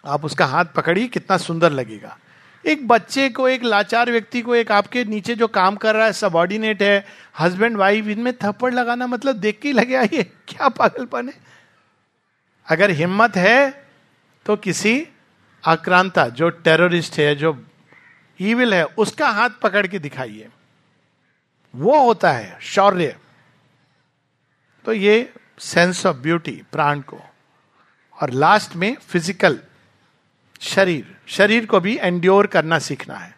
आप उसका हाथ पकड़िए, कितना सुंदर लगेगा। एक बच्चे को, एक लाचार व्यक्ति को, एक आपके नीचे जो काम कर रहा है सबॉर्डिनेट है हस्बैंड वाइफ इनमें थप्पड़ लगाना मतलब देख के लगे ये क्या पागलपन है? अगर हिम्मत है तो किसी आक्रांता, जो टेररिस्ट है, जो ईविल है, उसका हाथ पकड़ के दिखाइए। वो होता है शौर्य। तो ये सेंस ऑफ़ ब्यूटी प्राण को। और लास्ट में फ़िज़िकल शरीर। शरीर को भी एंड्योर करना सीखना है।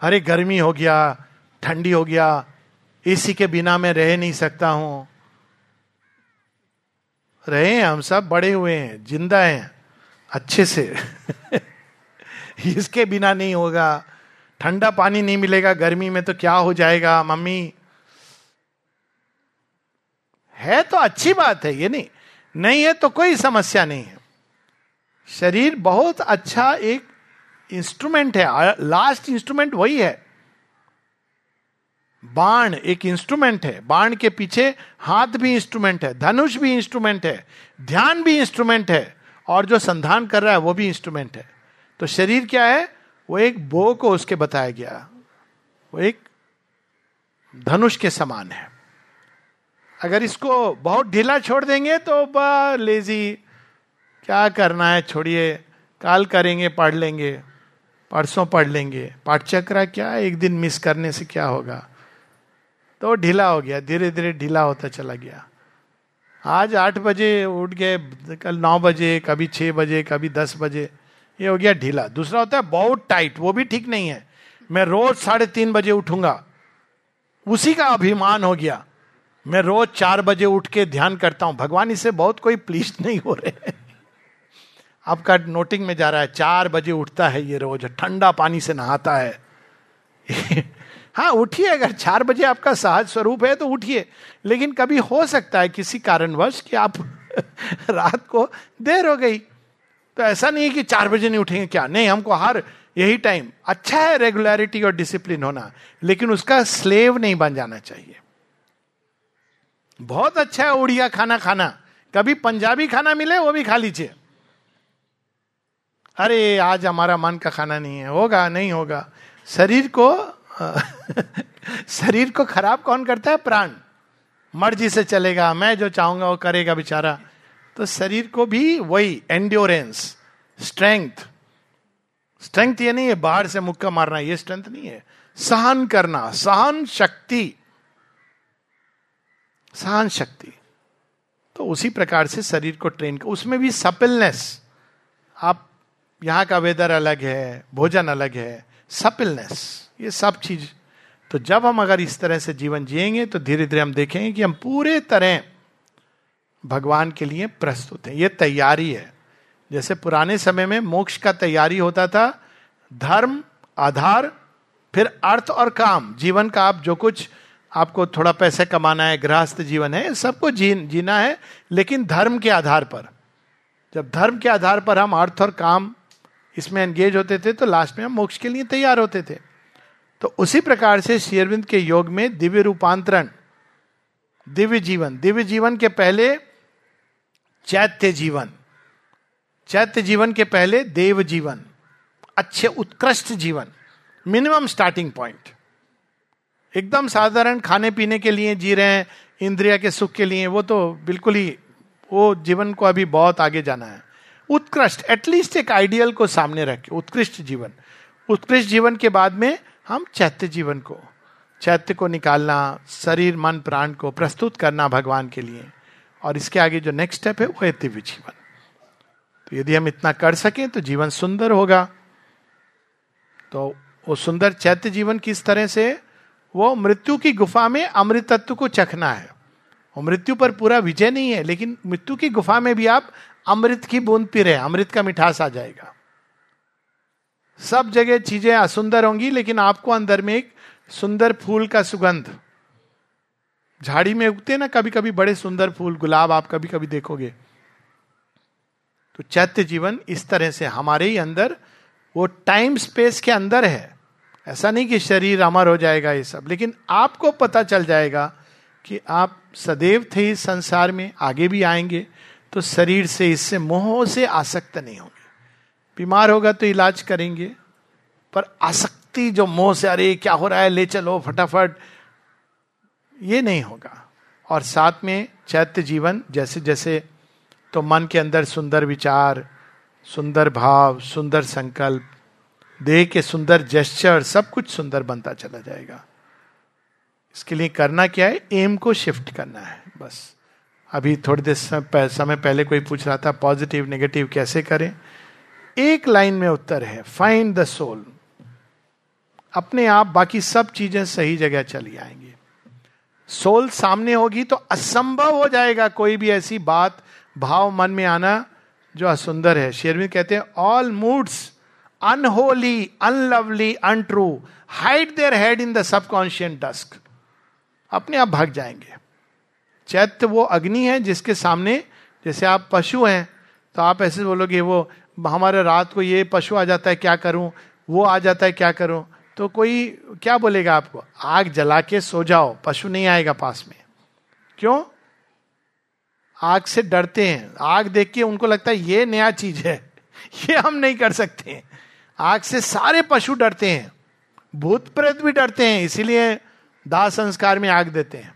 अरे गर्मी हो गया, ठंडी हो गया एसी के बिना मैं रह नहीं सकता हूँ। रहे हैं हम सब, बड़े हुए हैं, ज़िंदा हैं, अच्छे से। (laughs) इसके बिना नहीं होगा। ठंडा पानी नहीं मिलेगा, गर्मी में तो क्या हो जाएगा, मम्मी? है तो अच्छी बात है, ये नहीं। नहीं है तो कोई समस्या नहीं है। शरीर बहुत अच्छा एक इंस्ट्रूमेंट है लास्ट इंस्ट्रूमेंट वही है। बाण एक इंस्ट्रूमेंट है, बाण के पीछे हाथ भी इंस्ट्रूमेंट है, धनुष भी इंस्ट्रूमेंट है, ध्यान भी इंस्ट्रूमेंट है, और जो संधान कर रहा है वो भी इंस्ट्रूमेंट है। तो शरीर क्या है? वो एक बो को उसके बताया गया। वो एक धनुष के समान है। अगर इसको बहुत ढीला छोड़ देंगे तो लेजी, क्या करना है छोड़िए, काल करेंगे, पढ़ लेंगे, परसों पढ़ लेंगे। पाठचक्र क्या एक दिन मिस करने से क्या होगा? तो ढीला हो गया धीरे धीरे ढीला होता चला गया। आज आठ बजे उठ गए, कल नौ बजे, कभी छः बजे, कभी दस बजे। ये हो गया ढीला। दूसरा होता है बहुत टाइट वो भी ठीक नहीं है। मैं रोज साढ़े तीन बजे उठूँगा। उसी का अभिमान हो गया। मैं रोज चार बजे उठ के ध्यान करता हूँ। भगवान, इससे बहुत कोई प्लीज़ नहीं हो रहे आपका नोटिंग में जा रहा है, चार बजे उठता है ये रोज, ठंडा पानी से नहाता है। (laughs) हाँ उठिए, अगर चार बजे आपका सहज स्वरूप है तो उठिए। लेकिन कभी हो सकता है किसी कारणवश कि आप (laughs) रात को देर हो गई। तो ऐसा नहीं है कि चार बजे नहीं उठेंगे, क्या? नहीं, हमको हर, यही टाइम अच्छा है रेगुलरिटी और डिसिप्लिन होना, लेकिन उसका स्लेव नहीं बन जाना चाहिए। बहुत अच्छा है उड़िया खाना खाना। कभी पंजाबी खाना मिले, वो भी खा लीजिए। अरे, आज हमारा मन का खाना नहीं है। होगा, नहीं होगा। शरीर को (laughs) शरीर को खराब कौन करता है? प्राण। मर्ज़ी से चलेगा। मैं जो चाहूँगा, वो करेगा बेचारा। तो शरीर को भी वही एंड्योरेंस स्ट्रेंथ स्ट्रेंथ ये नहीं है बाहर से मुक्का मारना, ये स्ट्रेंथ नहीं है। सहन करना, सहन शक्ति। सहन शक्ति। तो उसी प्रकार से शरीर को ट्रेन कर, उसमें भी सपिलनेस आप, यहाँ का वेदर अलग है, भोजन अलग है सपिलनेस ये सब चीज़। तो जब हम अगर इस तरह से जीवन जिएँगे तो धीरे धीरे हम देखेंगे कि हम पूरे तरह भगवान के लिए प्रस्तुत है। ये तैयारी है। जैसे पुराने समय में मोक्ष का तैयारी होता था धर्म आधार फिर अर्थ और काम। जीवन का आप जो कुछ आपको थोड़ा पैसे कमाना है गृहस्थ जीवन है सबको जी, जीना है लेकिन धर्म के आधार पर। जब धर्म के आधार पर हम अर्थ और काम इसमें एंगेज होते थे तो लास्ट में हम मोक्ष के लिए तैयार होते थे। तो उसी प्रकार से शेरविंद के योग में दिव्य रूपांतरण दिव्य जीवन। दिव्य जीवन के पहले चैत्य जीवन। चैत्य जीवन के पहले देव जीवन। अच्छे उत्कृष्ट जीवन। Minimum starting point. एकदम साधारण खाने पीने के लिए जी रहे हैं, इंद्रिया के सुख के लिए, वो तो बिल्कुल ही, वो जीवन को अभी बहुत आगे जाना है। उत्कृष्ट एटलीस्ट एक आइडियल को सामने रखे उत्कृष्ट जीवन। उत्कृष्ट जीवन के बाद में हम चैत्य जीवन को, चैत्य को निकालना, शरीर, मन, प्राण को प्रस्तुत करना भगवान के लिए। और इसके आगे जो नेक्स्ट स्टेप है, वो है दिव्य जीवन। तो यदि हम इतना कर सकें तो जीवन सुंदर होगा। तो वो सुंदर चैत्य जीवन किस तरह से वो मृत्यु की गुफा में अमृत तत्व को चखना है। वो मृत्यु पर पूरा विजय नहीं है, लेकिन मृत्यु की गुफा में भी आप अमृत की बूंद पी रहे अमृत का मिठास आ जाएगा। सब जगह चीज़ें असुंदर होंगी, लेकिन आपको अंदर में एक सुंदर फूल का सुगंध झाड़ी में उगते ना कभी कभी बड़े सुंदर फूल, गुलाब आप कभी कभी देखोगे। तो चैत्य जीवन इस तरह से हमारे ही अंदर, वो टाइम स्पेस के अंदर है। ऐसा नहीं कि शरीर अमर हो जाएगा ये सब, लेकिन आपको पता चल जाएगा कि आप सदैव थे इस संसार में, आगे भी आएँगे तो शरीर से इससे मोह से आसक्त नहीं होंगे। बीमार होगा तो इलाज करेंगे, पर आसक्ति जो मोह से, अरे, क्या हो रहा है? ले चलो, फटाफट। ये नहीं होगा। और साथ में चैत्य जीवन, जैसे जैसे तो मन के अंदर सुंदर विचार, सुंदर भाव, सुंदर संकल्प, देह के सुंदर जेस्चर सब कुछ सुंदर बनता चला जाएगा। इसके लिए करना क्या है? एम को शिफ्ट करना है, बस। अभी थोड़ी देर समय पहले कोई पूछ रहा था पॉजिटिव नेगेटिव कैसे करें? एक लाइन में उत्तर है फाइंड द सोल अपने आप, बाकी सब चीज़ें सही जगह चली आएँगी। सोल सामने होगी तो असंभव हो जाएगा कोई भी ऐसी बात भाव मन में आना जो असुंदर है। शेरविंद कहते हैं all moods unholy unlovely untrue hide their head in the subconscious dusk अपने आप भाग जाएँगे। चैत्य वो अग्नि है जिसके सामने, जैसे आप पशु हैं तो आप ऐसे बोलोगे, वो हमारे रात को ये पशु आ जाता है, क्या करूँ? वो आ जाता है, क्या करूँ? तो कोई क्या बोलेगा आपको? आग जला के सो जाओ, पशु नहीं आएगा पास में। क्यों? आग से डरते हैं। आग देख के उनको लगता है ये नया चीज़ है। (laughs) ये हम नहीं कर सकते हैं। आग से सारे पशु डरते हैं। भूत प्रेत भी डरते हैं, इसीलिए दाह संस्कार में आग देते हैं।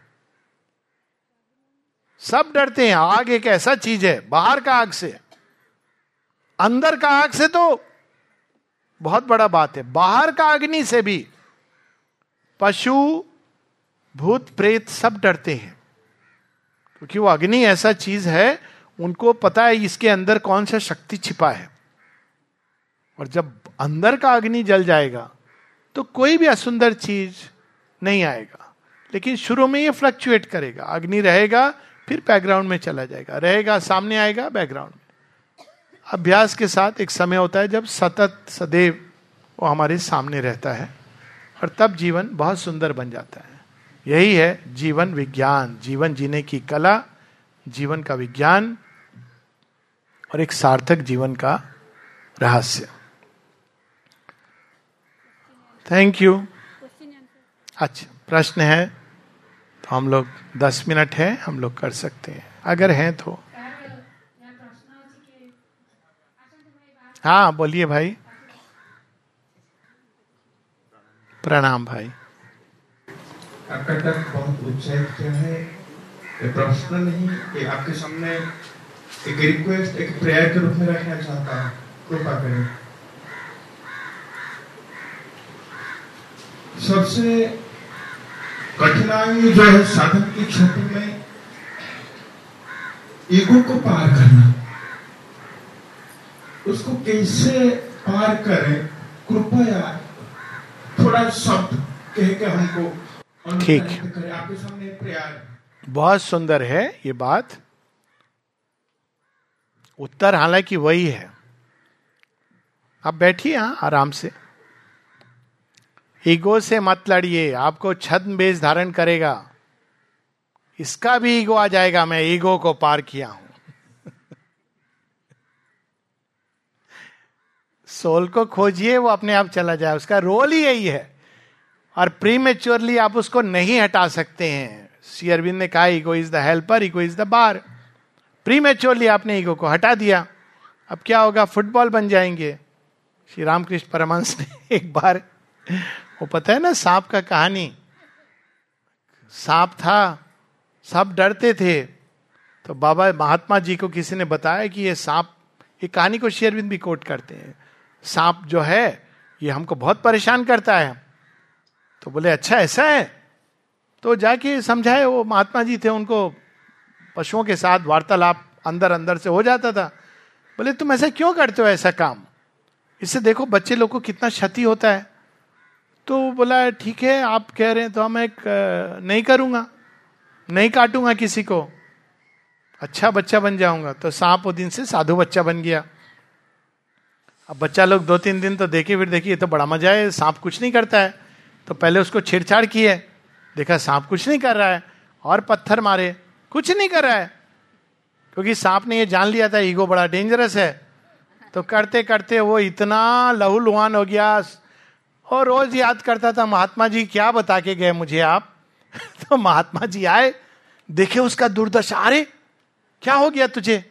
सब डरते हैं। आग एक ऐसा चीज़ है, बाहर का आग से। अंदर का आग से तो बहुत बड़ा बात है। बाहर का अग्नि से भी पशु, भूत, प्रेत सब डरते हैं। क्योंकि वो अग्नि ऐसा चीज़ है, उनको पता है इसके अंदर कौन सा शक्ति छिपा है। और जब अंदर का अग्नि जल जाएगा तो कोई भी असुंदर चीज़ नहीं आएगा। लेकिन शुरू में ये फ्लक्चुएट करेगा। अग्नि रहेगा, फिर बैकग्राउंड में चला जाएगा। रहेगा, सामने आएगा बैकग्राउंड अभ्यास के साथ एक समय होता है जब सतत सदैव वो हमारे सामने रहता है और तब जीवन बहुत सुंदर बन जाता है। यही है जीवन विज्ञान, जीवन जीने की कला, जीवन का विज्ञान और एक सार्थक जीवन का रहस्य। थैंक यू अच्छा प्रश्न है तो हम लोग दस मिनट है, हम लोग कर सकते हैं। अगर हैं तो हाँ बोलिए भाई। प्रणाम भाई। आपका बहुत है? प्रश्न नहीं कि आपके सामने एक रिक्वेस्ट एक प्रेयर के रूप में रखना चाहता हूँ। कृपा करें। सबसे कठिनाई जो है साधन की क्षेत्र में ईगो को पार करना। उसको कैसे पार करें? कृपया थोड़ा शब्द कह के हमको ठीक आपके सामने प्यार बहुत सुंदर है ये बात। उत्तर हालाँकि वही है। आप बैठिए यहाँ आराम से। ईगो से मत लड़िए आपको छद्म बेस धारण करेगा। इसका भी ईगो आ जाएगा। मैं ईगो को पार किया हूँ। सोल को खोजिए, वो अपने आप चला जाए। उसका रोल ही यही है। और प्री मेच्योरली आप उसको नहीं हटा सकते हैं। सी अरविंद ने कहा ego is the helper ego is the bar prematurely आपने ईगो को हटा दिया। अब क्या होगा? फुटबॉल बन जाएँगे। श्री रामकृष्ण परमंश ने (laughs) एक बार, वो पता है ना, सांप का कहानी। सांप था, सब डरते थे। तो बाबा महात्मा जी को किसी ने बताया कि ये सांप, ये कहानी को शेरविंद भी कोट करते हैं। सांप जो है, ये हमको बहुत परेशान करता है। तो बोले अच्छा ऐसा है? तो जाके समझाए, वो महात्मा जी थे, उनको पशुओं के साथ वार्तालाप अंदर अंदर से हो जाता था। बोले, तुम ऐसा क्यों करते हो ऐसा काम? इससे देखो, बच्चे लोग को कितना क्षति होता है। तो बोला, ठीक है, आप कह रहे हैं तो मैं नहीं करूँगा, नहीं काटूँगा किसी को। अच्छा बच्चा बन जाऊँगा। तो सांप वो दिन से साधु बच्चा बन गया। अब बच्चा लोग दो तीन दिन तो देखे फिर देखिए तो बड़ा मज़ा है, सांप कुछ नहीं करता है। तो पहले उसको छेड़छाड़ की है देखा सांप कुछ नहीं कर रहा है, और पत्थर मारे, कुछ नहीं कर रहा है। क्योंकि सांप ने ये जान लिया था, ईगो बड़ा डेंजरस है। तो करते करते वो इतना लहूलुहान हो गया, और रोज याद करता था, महात्मा जी, क्या बता के गए मुझे आप? (laughs) तो महात्मा जी आए, देखे उसका दुर्दशा, अरे, क्या हो गया तुझे?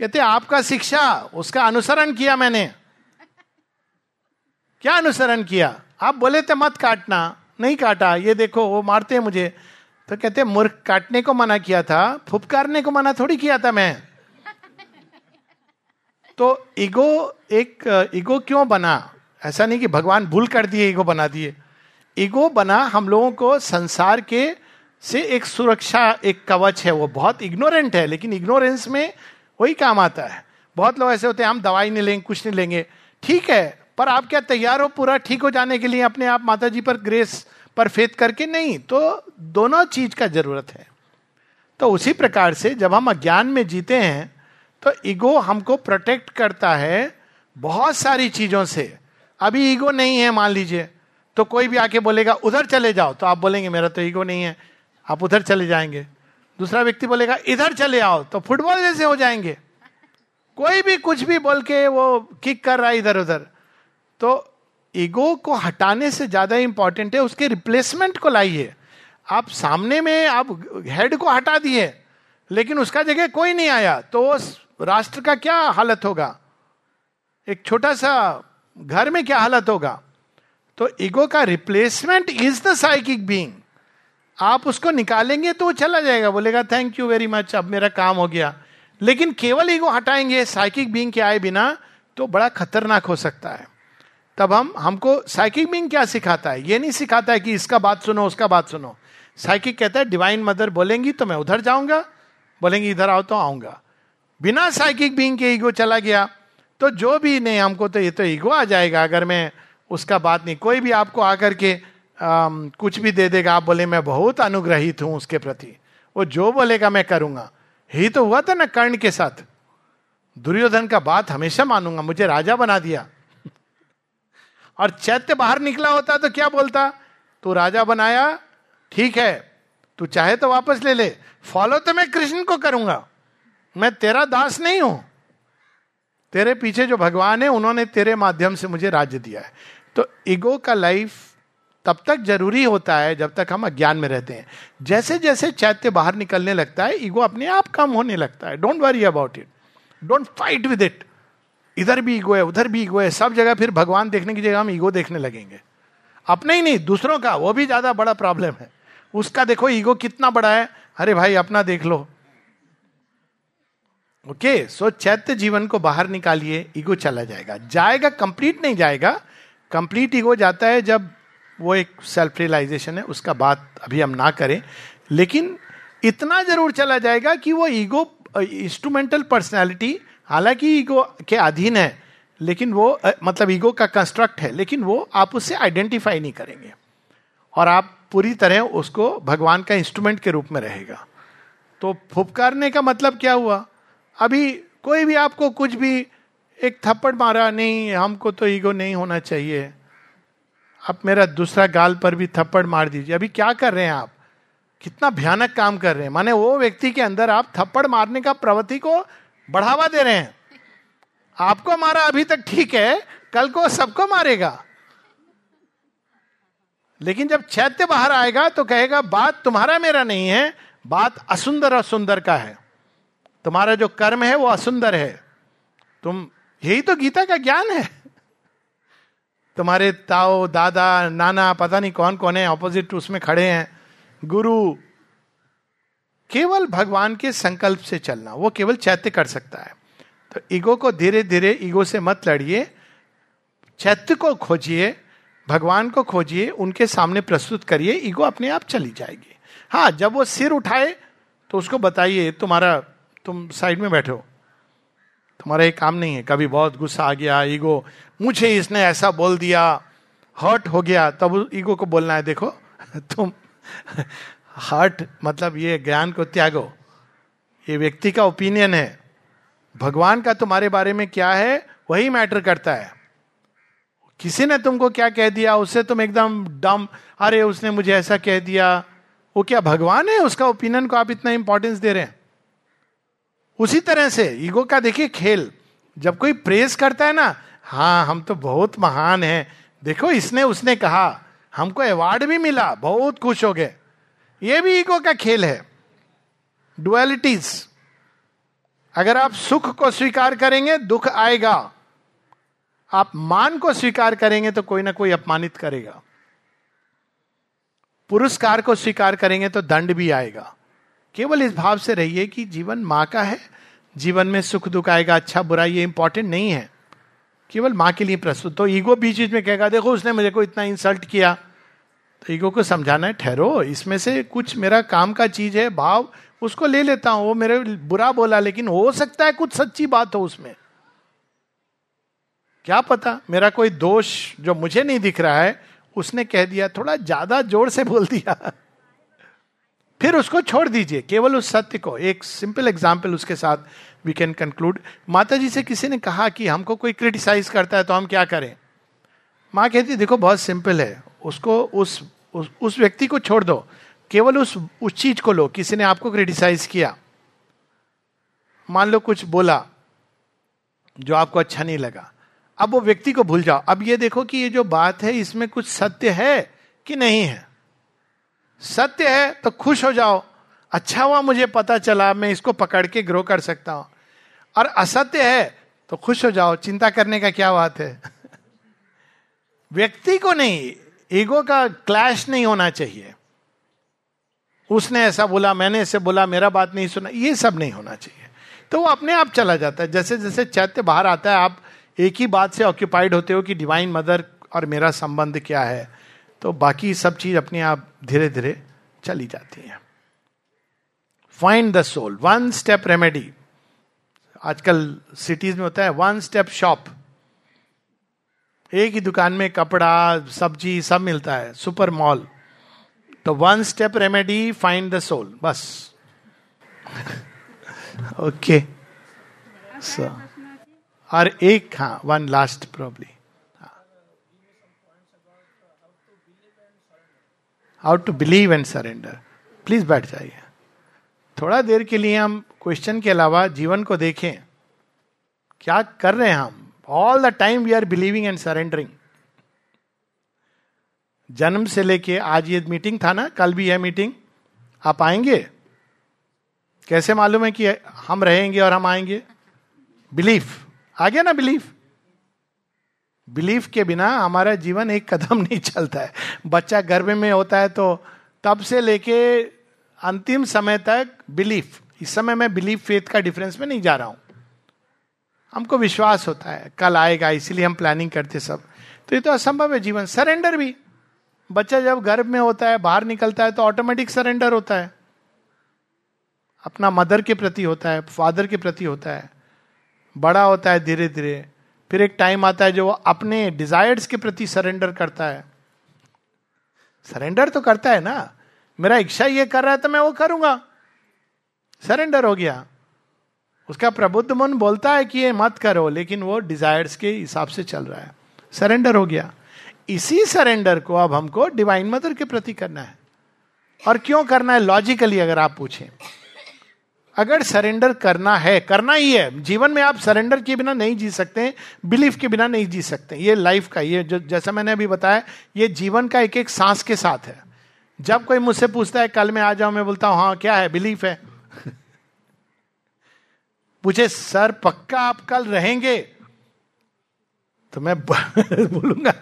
कहते, आपका शिक्षा, उसका अनुसरण किया मैंने। क्या अनुसरण किया? आप बोले थे, मत काटना, नहीं काटा, ये देखो, वो मारते हैं मुझे। तो कहते, मूर्ख, काटने को मना किया था, फुपकारने को मना थोड़ी किया था मैं। तो ईगो एक, ईगो क्यों बना? ऐसा नहीं कि भगवान भूल कर दिए, ईगो बना दिए। ईगो बना हम लोगों को संसार के से एक सुरक्षा, एक कवच है। वो बहुत इग्नोरेंट है, लेकिन इग्नोरेंस में वही काम आता है। बहुत लोग ऐसे होते हैं, हम दवाई नहीं लेंगे, कुछ नहीं लेंगे। ठीक है, पर आप क्या तैयार हो पूरा ठीक हो जाने के लिए अपने आप माता जी पर ग्रेस पर फेत करके? नहीं तो दोनों चीज़ का ज़रूरत है। तो उसी प्रकार से जब हम अज्ञान में जीते हैं तो ईगो हमको प्रोटेक्ट करता है बहुत सारी चीज़ों से। अभी ईगो नहीं है, मान लीजिए तो कोई भी आके बोलेगा, उधर चले जाओ। तो आप बोलेंगे, मेरा तो ईगो नहीं है, आप उधर चले जाएँगे। दूसरा व्यक्ति बोलेगा, इधर चले आओ। तो फुटबॉल जैसे हो जाएँगे। कोई भी कुछ भी बोल के वो किक कर रहा है इधर उधर तो ईगो को हटाने से ज़्यादा इंपॉर्टेंट है, उसके रिप्लेसमेंट को लाइए। आप सामने में, आप हेड को हटा दिए, लेकिन उसका जगह कोई नहीं आया तो उस राष्ट्र का क्या हालत होगा? एक छोटा सा घर में क्या हालत होगा? तो ईगो का replacement is the psychic being आप उसको निकालेंगे तो वो चला जाएगा। बोलेगा थैंक यू वेरी मच अब मेरा काम हो गया। लेकिन केवल ईगो हटाएँगे साइकिक बींग के आए बिना तो बड़ा खतरनाक हो सकता है। तब हम, हमको साइकिक बींग क्या सिखाता है? ये नहीं सिखाता है कि इसका बात सुनो, उसका बात सुनो। साइकिक कहता है डिवाइन मदर बोलेंगी तो मैं उधर जाऊँगा, बोलेंगे इधर आओ तो आऊँगा। बिना साइकिक बींग के ईगो चला गया तो जो भी नहीं, हमको तो ये तो ईगो आ जाएगा। अगर मैं उसका बात नहीं, कोई भी आपको आकर के कुछ भी दे देगा, आप बोले, मैं बहुत अनुग्रहित हूँ उसके प्रति। वो जो बोलेगा, मैं करूँगा। ही तो हुआ था ना कर्ण के साथ। दुर्योधन का बात हमेशा मानूँगा, मुझे राजा बना दिया। और चैत्य बाहर निकला होता तो क्या बोलता? तू राजा बनाया, ठीक है, तू चाहे तो वापस ले ले। फॉलो तो मैं कृष्ण को करूँगा। मैं तेरा दास नहीं हूँ। तेरे पीछे जो भगवान है, उन्होंने तेरे माध्यम से मुझे राज्य दिया है। तो ईगो का लाइफ तब तक ज़रूरी होता है जब तक हम अज्ञान में रहते हैं। जैसे जैसे चैत्य बाहर निकलने लगता है, ईगो अपने आप कम होने लगता है। Don't worry about it don't fight with it इधर भी ईगो है, उधर भी ईगो है, सब जगह फिर भगवान देखने की जगह हम ईगो देखने लगेंगे। अपने ही नहीं, दूसरों का, वो भी ज़्यादा बड़ा प्रॉब्लम है। उसका देखो, ईगो कितना बड़ा है। अरे भाई, अपना देख लो। ओके सो चैत्य जीवन को बाहर निकालिए, ईगो चला जाएगा। जाएगा कंप्लीट नहीं जाएगा। कंप्लीट ईगो जाता है जब वो एक सेल्फ रियलाइजेशन है, उसका बात अभी हम ना करें। लेकिन इतना ज़रूर चला जाएगा कि वो ईगो इंस्ट्रूमेंटल पर्सनैलिटी हालाँकि ईगो के अधीन है, लेकिन वो मतलब ईगो का कंस्ट्रक्ट है, लेकिन वो आप उससे आइडेंटिफाई नहीं करेंगे। और आप पूरी तरह उसको भगवान का इंस्ट्रूमेंट के रूप में रहेगा। तो फुपकारने का मतलब क्या हुआ? अभी कोई भी आपको कुछ भी एक थप्पड़ मारा, नहीं, हमको तो ईगो नहीं होना चाहिए। आप मेरा दूसरा गाल पर भी थप्पड़ मार दीजिए। अभी क्या कर रहे हैं आप? कितना भयानक काम कर रहे हैं। माने वो व्यक्ति के अंदर आप थप्पड़ मारने का प्रवृत्ति को बढ़ावा दे रहे हैं। आपको मारा अभी तक ठीक है, कल को सबको मारेगा। लेकिन जब चैत्य बाहर आएगा तो कहेगा, बात तुम्हारा मेरा नहीं है, बात असुंदर और सुंदर का है। तुम्हारा जो कर्म है वो असुंदर है। तुम, यही तो गीता का ज्ञान है। तुम्हारे ताओ दादा, नाना, पता नहीं कौन कौन है ऑपोजिट उसमें खड़े हैं। गुरु, केवल भगवान के संकल्प से चलना, वो केवल चैत्य कर सकता है। तो ईगो को धीरे धीरे ईगो से मत लड़िए, चैत्य को खोजिए, भगवान को खोजिए, उनके सामने प्रस्तुत करिए, ईगो अपने आप चली जाएगी। हाँ जब वो सिर उठाए तो उसको बताइए, तुम्हारा, तुम साइड में बैठो। तुम्हारा ये काम नहीं है। कभी बहुत गुस्सा आ गया, ईगो। मुझे इसने ऐसा बोल दिया, हर्ट हो गया, तब ईगो को बोलना है, देखो, (laughs) तुम हर्ट मतलब ये ज्ञान को त्यागो। ये व्यक्ति का ओपिनियन है। भगवान का तुम्हारे बारे में क्या है, वही मैटर करता है। किसी ने तुमको क्या कह दिया, उससे तुम एकदम डम, अरे उसने मुझे ऐसा कह दिया। वो क्या भगवान है? उसका ओपिनियन को आप इतना इंपॉर्टेंस दे रहे हैं। उसी तरह से, ईगो का देखिए खेल, जब कोई प्रेस करता है ना हाँ हम तो बहुत महान हैं। देखो, इसने, उसने कहा, हमको अवार्ड भी मिला, बहुत खुश हो गए। ये भी ईगो का खेल है। डुअलिटीज अगर आप सुख को स्वीकार करेंगे, दुख आएगा। आप मान को स्वीकार करेंगे तो कोई ना कोई अपमानित करेगा। पुरस्कार को स्वीकार करेंगे तो दंड भी आएगा। केवल इस भाव से रहिए कि जीवन माँ का है। जीवन में सुख दुख आएगा अच्छा बुरा ये इंपॉर्टेंट नहीं है। केवल माँ के लिए प्रस्तुत। तो ईगो बीच बीच में कहेगा, देखो, उसने मुझे को इतना इंसल्ट किया। तो ईगो को समझाना है, ठहरो, इसमें से कुछ मेरा काम का चीज़ है, भाव, उसको ले लेता हूँ। वो मेरे बुरा बोला, लेकिन हो सकता है कुछ सच्ची बात हो उसमें। क्या पता, मेरा कोई दोष जो मुझे नहीं दिख रहा है, उसने कह दिया, थोड़ा ज़्यादा ज़ोर से बोल दिया। फिर उसको छोड़ दीजिए केवल उस सत्य को। एक सिंपल एग्ज़ाम्पल उसके साथ वी कैन कंक्लूड माता जी से किसी ने कहा कि हमको कोई क्रिटिसाइज करता है तो हम क्या करें? माँ कहती देखो बहुत सिंपल है। उसको उस उस, उस व्यक्ति को छोड़ दो। केवल उस उस चीज़ को लो। किसी ने आपको क्रिटिसाइज किया। मान लो कुछ बोला जो आपको अच्छा नहीं लगा। अब वो व्यक्ति को भूल जाओ। अब ये देखो कि ये जो बात है इसमें कुछ सत्य है कि नहीं है? सत्य है तो खुश हो जाओ। अच्छा हुआ मुझे पता चला, मैं इसको पकड़ के ग्रो कर सकता हूँ। और असत्य है तो खुश हो जाओ। चिंता करने का क्या बात है? (laughs) व्यक्ति को नहीं ईगो का क्लैश नहीं होना चाहिए। उसने ऐसा बोला, मैंने ऐसे बोला, मेरा बात नहीं सुना, ये सब नहीं होना चाहिए। तो वो अपने आप चला जाता है। जैसे जैसे चैत्य बाहर आता है, आप एक ही बात से ऑक्यूपाइड होते हो कि डिवाइन मदर और मेरा संबंध क्या है? तो बाकी सब चीज़ अपने आप धीरे धीरे चली जाती है। Find the soul one step remedy आजकल सिटीज़ में होता है वन स्टेप शॉप एक ही दुकान में कपड़ा, सब्ज़ी सब मिलता है सुपर मॉल तो one step remedy find the soul बस। (laughs) ओके सो और एक हाँ one last probably how to believe and surrender please बैठ जाइए। थोड़ा देर के लिए हम क्वेश्चन के अलावा जीवन को देखें। क्या कर रहे हैं हम? All the time we are believing and surrendering जन्म से लेके आज ये मीटिंग था ना? कल भी है मीटिंग आप आएँगे? कैसे मालूम है कि हम रहेंगे और हम आएँगे? बिलीफ आ गया ना बिलीफ बिलीफ के बिना हमारा जीवन एक कदम (laughs) नहीं चलता है। बच्चा गर्भ में होता है तो तब से लेके अंतिम समय तक बिलीफ इस समय मैं बिलीफ फेथ का डिफरेंस में नहीं जा रहा हूँ। हमको विश्वास होता है, कल आएगा, इसीलिए हम प्लानिंग करते सब। तो ये तो असंभव है जीवन। सरेंडर भी। बच्चा जब गर्भ में होता है, बाहर निकलता है तो ऑटोमेटिक सरेंडर होता है। अपना मदर के प्रति होता है फादर के प्रति होता है। बड़ा होता है धीरे धीरे फिर एक टाइम आता है जो अपने डिजायर्स के प्रति सरेंडर करता है। सरेंडर तो करता है ना। मेरा इच्छा ये कर रहा है तो मैं वो करूँगा। सरेंडर हो गया। उसका प्रबुद्ध मन बोलता है कि ये मत करो, लेकिन वो डिजायर्स के हिसाब से चल रहा है। सरेंडर हो गया। इसी सरेंडर को अब हमको डिवाइन मदर के प्रति करना है। और क्यों करना है? लॉजिकली अगर आप पूछें। अगर सरेंडर करना है, करना ही है। जीवन में आप सरेंडर के बिना नहीं जी सकते बिलीफ के बिना नहीं जी सकते ये लाइफ का, ये जो, जैसा मैंने अभी बताया, ये जीवन का एक एक सांस के साथ है। जब कोई मुझसे पूछता है, कल मैं आ जाऊँ? मैं बोलता हूँ हाँ क्या है? बिलीफ है। (laughs) पूछे, सर, पक्का आप कल रहेंगे? तो मैं (laughs) बोलूँगा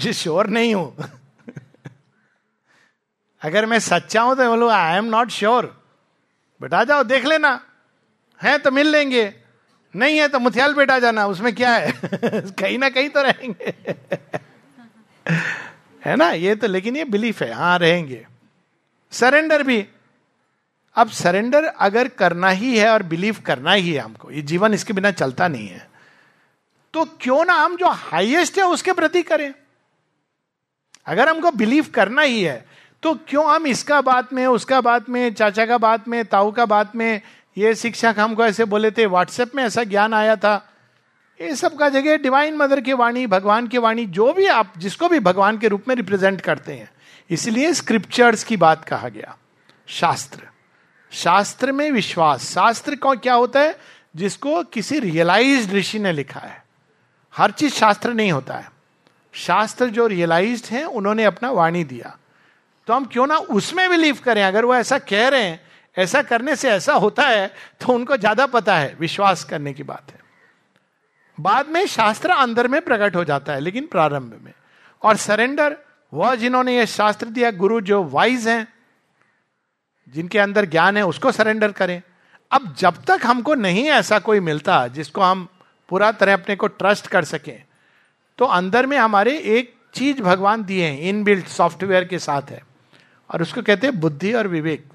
ये श्योर नहीं हूँ। (laughs) अगर मैं सच्चा हूँ तो बोलूँगा I am not sure but जाओ, देख लेना। है तो मिल लेंगे, नहीं है तो मुथियाल बेटा जाना, उसमें क्या है? (laughs) कहीं ना कहीं तो रहेंगे। (laughs) है ना? ये तो लेकिन ये बिलीफ है हाँ रहेंगे। सरेंडर भी। अब सरेंडर अगर करना ही है और बिलीव करना ही है हमको, ये जीवन इसके बिना चलता नहीं है तो क्यों ना हम जो हाईएस्ट है उसके प्रति करें। अगर हमको बिलीव करना ही है तो क्यों हम इसका बात में, उसका बात में, चाचा का बात में, ताऊ का बात में, ये शिक्षक हमको ऐसे बोले थे, व्हाट्सएप में ऐसा ज्ञान आया था? ये सब का जगह डिवाइन मदर की वाणी, भगवान की वाणी, जो भी आप, जिसको भी भगवान के रूप में रिप्रेजेंट करते हैं। इसलिए स्क्रिप्चर्स की बात कहा गया। शास्त्र। शास्त्र में विश्वास। शास्त्र को क्या होता है? जिसको किसी रियलाइज़ ऋषि ने लिखा है। हर चीज़ शास्त्र नहीं होता है। शास्त्र जो रियलाइज्ड हैं, उन्होंने अपना वाणी दिया। तो हम क्यों ना उसमें बिलीव करें? अगर वो ऐसा कह रहे हैं, ऐसा करने से ऐसा होता है तो उनको ज़्यादा पता है, विश्वास करने की बात है। बाद में शास्त्र अंदर में प्रकट हो जाता है, लेकिन प्रारंभ में। और सरेंडर वह जिन्होंने यह शास्त्र दिया, गुरु जो वाइज हैं, जिनके अंदर ज्ञान है, उसको सरेंडर करें। अब जब तक हमको नहीं ऐसा कोई मिलता, जिसको हम पूरा तरह अपने को ट्रस्ट कर सकें तो अंदर में हमारे एक चीज़ भगवान दिए हैं इनबिल्ट सॉफ्टवेयर के साथ है। और उसको कहते हैं बुद्धि और विवेक।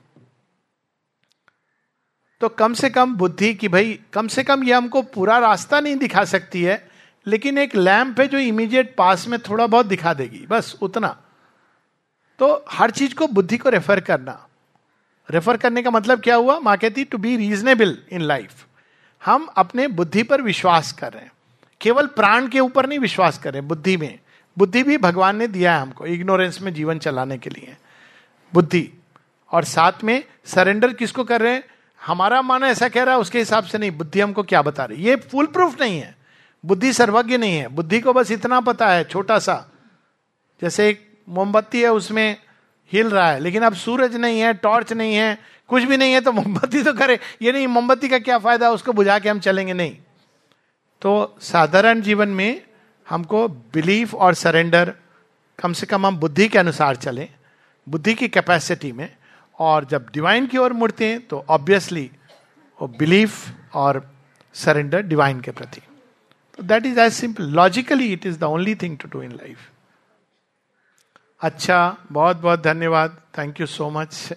तो कम से कम बुद्धि कि भाई, कम से कम ये हमको पूरा रास्ता नहीं दिखा सकती है, लेकिन एक लैम्प है जो इमीडिएट पास में थोड़ा बहुत दिखा देगी, बस उतना। तो हर चीज़ को बुद्धि को रेफर करना। रेफर करने का मतलब क्या हुआ? माँ कहती to be reasonable in life हम अपने बुद्धि पर विश्वास कर रहे हैं। केवल प्राण के ऊपर नहीं विश्वास कर रहे बुद्धि में। बुद्धि भी भगवान ने दिया है हमको इग्नोरेंस में जीवन चलाने के लिए। बुद्धि। और साथ में सरेंडर किसको कर रहे हैं? हमारा मन ऐसा कह रहा है, उसके हिसाब से नहीं, बुद्धि हमको क्या बता रही ये फुल प्रूफ नहीं है। बुद्धि सर्वज्ञ नहीं है। बुद्धि को बस इतना पता है, छोटा सा। जैसे एक मोमबत्ती है, उसमें हिल रहा है, लेकिन अब सूरज नहीं है टॉर्च नहीं है, कुछ भी नहीं है तो मोमबत्ती तो करे। ये नहीं, मोमबत्ती का क्या फ़ायदा, उसको बुझा के हम चलेंगे? नहीं। तो साधारण जीवन में हमको बिलीफ और सरेंडर कम से कम हम बुद्धि के अनुसार चलें। बुद्धि की कैपेसिटी में, और जब डिवाइन की ओर मुड़ते हैं तो ऑब्वियसली वो बिलीफ और सरेंडर डिवाइन के प्रति। तो that is as simple logically it is the only thing to do in life अच्छा बहुत बहुत धन्यवाद। Thank you so much